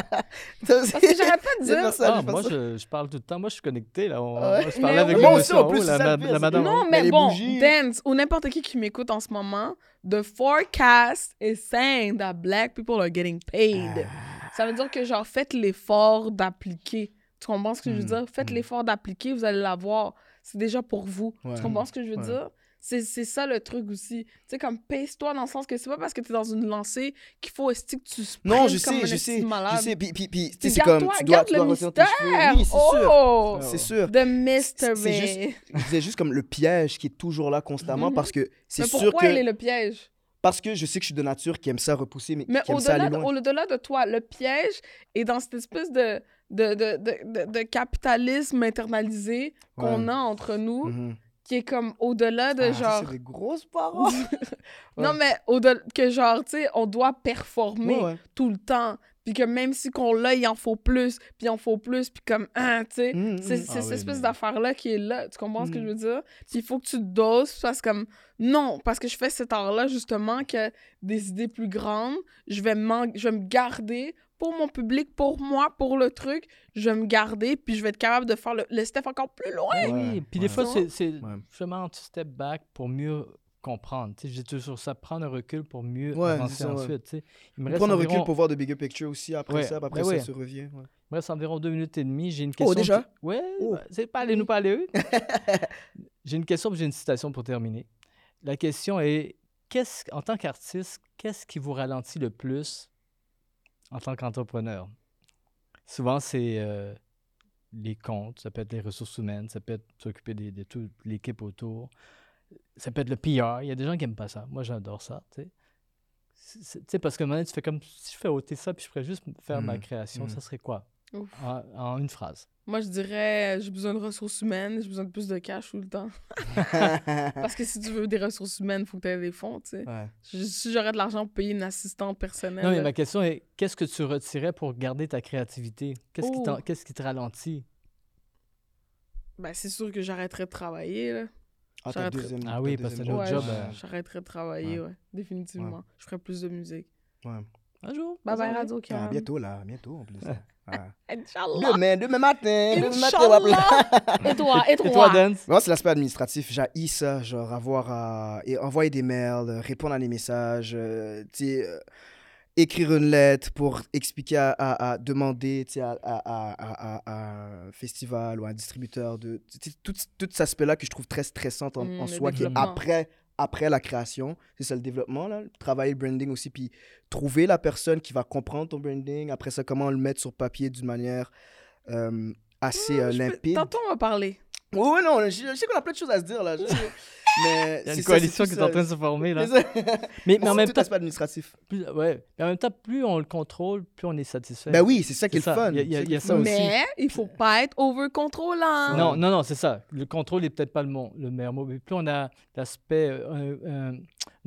Parce que j'arrête pas de dire. ça, Ah, moi, je, je parle tout le temps. Moi, je suis connecté. Là. On- Ah ouais? moi, je Mais parlais avec oui. Moi aussi, en en haut, plus, la, la madame. Non, Mais bon, bougies. Dance ou n'importe qui qui m'écoute en ce moment, the forecast is saying that black people are getting paid. Ah. Ça veut dire que, genre, faites l'effort d'appliquer. Tu comprends ce que je veux Mm, dire? Faites mm. l'effort d'appliquer, vous allez l'avoir. C'est déjà pour vous. Ouais. Tu comprends ce que je veux Ouais. dire? C'est c'est ça le truc aussi. Tu sais, comme pace-toi dans le sens que c'est pas parce que t'es dans une lancée qu'il faut esti que tu Non, je comme sais, je sais, de malade. je sais. Puis, puis, puis tu sais, Puis c'est comme, garde-toi- tu dois, tu dois le tes cheveux. Oui, c'est sûr. Oh! C'est sûr. The mystery. C'est juste- juste comme le piège qui est toujours là constamment Mhm. parce que c'est Mais sûr pourquoi il est le piège? Parce que je sais que je suis de nature qui aime ça repousser, mais, Mais qui aime ça au-delà de, au-delà de toi, le piège est dans cette espèce de, de, de, de, de- capitalisme internalisé qu'on Ouais. a entre nous, Mhm. qui est comme au-delà de Ah, genre. C'est des grosses paroles. Non, Ouais. mais au-delà que genre, tu sais, on doit performer Ouais, tout le temps. Puis que même si qu'on l'a, il en faut plus, puis il en faut plus, puis comme, hein, tu sais. Mhm, C'est mhm. c'est Ah cette oui, espèce d'affaire-là qui est là. Tu comprends ce que Mhm. je veux dire? Puis il faut que tu te doses, parce que comme, non, parce que je fais cet art-là, justement, que des idées plus grandes, je vais, je vais me garder pour mon public, pour moi, pour le truc, je vais me garder, puis je vais être capable de faire le, le step encore plus loin. Oui, Ouais, puis ouais. des fois, c'est justement tu step back pour mieux comprendre. Tu sais, j'ai toujours ça, prendre un recul pour mieux Ouais, avancer ça, ensuite. tu sais. Il me reste Prendre un environ, recul pour voir de bigger picture aussi après Ouais, ça, puis après ben ça se revient. ouais. il me reste environ deux minutes et demie. J'ai une question. Oh, déjà? qui- Ouais, Oh. c'est pas aller nous parler. j'ai une question, puis j'ai une citation pour terminer. La question est qu'est-ce, en tant qu'artiste, qu'est-ce qui vous ralentit le plus en tant qu'entrepreneur Souvent, c'est euh, les comptes, ça peut être les ressources humaines, ça peut être s'occuper des- de toute l'équipe autour, ça peut être le PR. Il y a des gens qui n'aiment pas ça. Moi, j'adore ça. Tu sais. Parce que maintenant, tu fais comme si je fais ôter ça, puis je pourrais juste faire ma Mhm. création, ça serait quoi? En, en une phrase. Moi, je dirais, j'ai besoin de ressources humaines, j'ai besoin de plus de cash tout le temps. Parce que si tu veux des ressources humaines, il faut que tu aies des fonds, tu sais. Ouais. Je- Si j'aurais de l'argent pour payer une assistante personnelle. Non, mais ma question est qu'est-ce que tu retirais pour garder ta créativité? Qu'est-ce qui, Oh. qui te ralentit? Ben, c'est sûr que j'arrêterais de travailler, là. Ah, ta deuxième, Ah oui, parce que notre Ouais, job, j- euh, J'arrêterais de travailler, ouais. Définitivement. Je ferais plus de musique. Ouais. Un jour. Bye bye. Radio Ah, Can. bientôt là, bientôt en plus. Ah. Inch'Allah. Demain, demain matin, demain matin, on va appeler. Inch'Allah. Et toi, et Et toi, toi? Dance? Moi, c'est l'aspect administratif. J'ai ça, genre avoir à et envoyer des mails, euh, répondre à des messages, euh, tu sais, euh, écrire une lettre pour expliquer à, à- à demander, tu sais, à, à, à- à- à un festival ou à un distributeur de tout, tout cet aspect-là que je trouve très stressant en, en le soi, qui est après après la création, c'est ça le développement là, travailler le branding aussi, puis trouver la personne qui va comprendre ton branding. Après ça, comment le mettre sur papier d'une manière euh, assez euh, peux- limpide. Tantôt, on va parler. Oui, oui, non, je, je sais qu'on a plein de choses à se dire là. je- mais Il y a c'est une coalition qui est en train de se former là. Mais, mais en même tout temps, l'aspect administratif. plus, ouais. mais en même temps, plus on le contrôle, plus on est satisfait. Ben oui, c'est ça qui est le fun. Il y a- y ça fun. aussi. Mais il faut pas être over-contrôlant. Non, non, non, c'est ça. Le contrôle est peut-être pas le, mon- le meilleur mot, mais plus on a l'aspect, euh,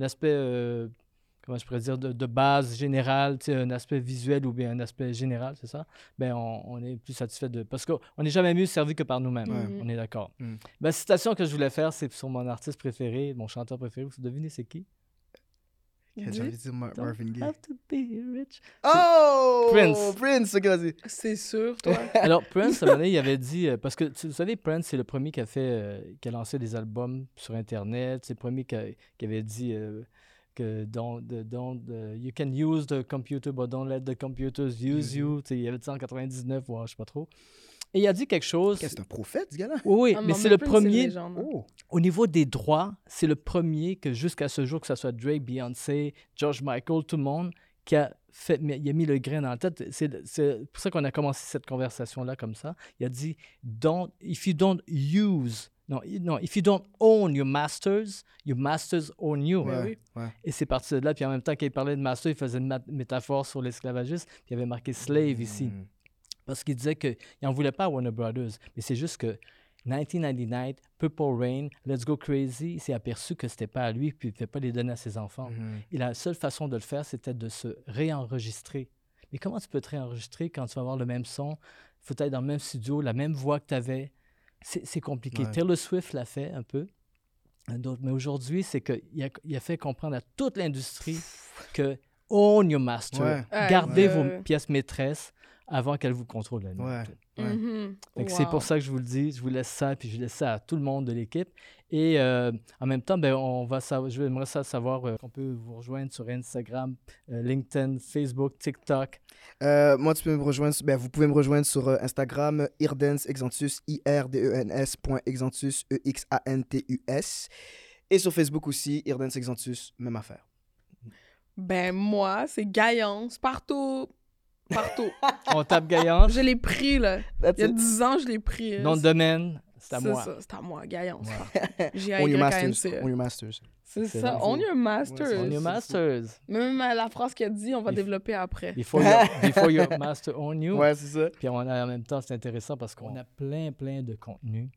aspect, euh, comment je pourrais dire, de, de base générale, tu sais, un aspect visuel ou bien un aspect général, c'est ça, ben on, on est plus satisfait de... Parce qu'on n'est jamais mieux servi que par nous-mêmes, on est d'accord. Mm. Ben, la citation que je voulais faire, c'est sur mon artiste préféré, mon chanteur préféré. Vous devinez c'est qui? J'ai envie de dire Mar- Don't Marvin Gaye? Have to be rich. Oh! Prince. Prince, ok, vas-y. C'est sûr, toi. Alors, Prince, à un moment donné, il avait dit, euh, parce que tu- vous savez, Prince, c'est le premier qui a fait, euh, qui a lancé des albums sur Internet. C'est le premier qui, a- qui avait dit euh, que don't, don't, uh, you can use the computer, but don't let the computers use Use you. Tu sais, il avait dit ça en 99, ou je sais pas trop. Et il a dit quelque chose. C'est un prophète, ce gars-là? Oui, oui, Ah, mais c'est le premier. Oh. Au niveau des droits, c'est le premier que jusqu'à ce jour, que ce soit Drake, Beyoncé, George Michael, tout le monde, qui a fait, mais il a mis le grain dans la tête. C'est c'est pour ça qu'on a commencé cette conversation-là comme ça. Il a dit, don't, if you don't use, non, non, if you don't own your masters, your masters own you. Ouais, oui. ouais. Et c'est parti de là. Puis en même temps, quand il parlait de master, il faisait une métaphore sur l'esclavagisme. Puis il avait marqué slave ici. Mm. Parce qu'il disait qu'il n'en voulait pas à Warner Brothers. Mais c'est juste que 1999, Purple Rain, Let's Go Crazy, il s'est aperçu que c'était pas à lui, puis il ne pouvait pas les donner à ses enfants. Mhm. Et la seule façon de le faire, c'était de se réenregistrer. Mais comment tu peux te réenregistrer quand tu vas avoir le même son? Il faut être dans le même studio, la même voix que tu avais. C'est compliqué. Ouais. Taylor Swift l'a fait un peu. Mais aujourd'hui, c'est qu'il a, il a fait comprendre à toute l'industrie que own your master. Ouais, Gardez ouais. vos pièces maîtresses avant qu'elles vous contrôlent la nuit. Ouais. Ouais. Mhm. Que C'est Wow. pour ça que je vous le dis, je vous laisse ça, puis je laisse ça à tout le monde de l'équipe. Et euh, en même temps, ben, on va savoir, je aimerais ça savoir euh, qu'on peut vous rejoindre sur Instagram, euh, LinkedIn, Facebook, TikTok. Euh, moi, tu peux me rejoindre, sur- ben, vous pouvez me rejoindre sur euh, Instagram, Irdens Exantus, I-R-D-E-N-S, point Exantus, E-X-A-N-T-U-S. Et sur Facebook aussi, Irdens Exantus, même affaire. Ben, moi, c'est Gaillance, partout. Partout. On tape Gaillance, je l'ai pris, là. That's Il y a it. 10 ans, je l'ai pris. nom de domaine, c'est à moi. ça, c'est à moi, Gaillance. J'ai On your masters. On your masters. C'est C'est ça, on your masters. c'est On your masters. Même la phrase qu'il a dit, on va développer après. Before your, before your master own you. Ouais, c'est ça. Puis on a, en même temps, c'est intéressant parce qu'on a plein, plein de contenu.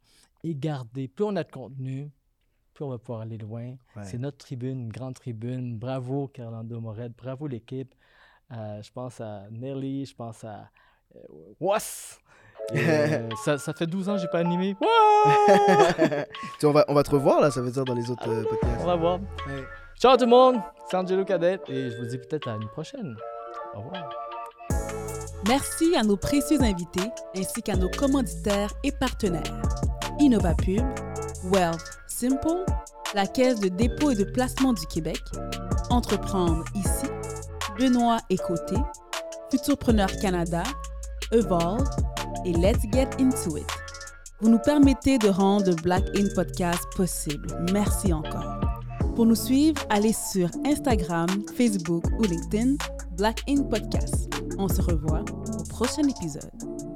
Et garder, plus on a de contenu, plus on va pouvoir aller loin. Ouais. C'est notre tribune, une grande tribune. Bravo, Carlando Moret. Bravo, l'équipe. Euh, je pense à Nelly, je pense à euh, Was. Et, euh, ça, ça fait 12 ans que je n'ai pas animé. Tu on, va, on va te revoir, là, ça veut dire, dans les autres euh, podcasts. On va voir. Ouais. Ciao tout le monde, c'est Angelo Cadet et je vous dis peut-être à une prochaine. Au revoir. Merci à nos précieux invités ainsi qu'à nos commanditaires et partenaires. InnovaPub, Wealth Simple, la Caisse de dépôt et de placement du Québec, Entreprendre ici, Benoît et Côté, Futurpreneur Canada, Evolve et Let's Get Into It. Vous nous permettez de rendre Black In Podcast possible. Merci encore. Pour nous suivre, allez sur Instagram, Facebook ou LinkedIn, Black In Podcast. On se revoit au prochain épisode.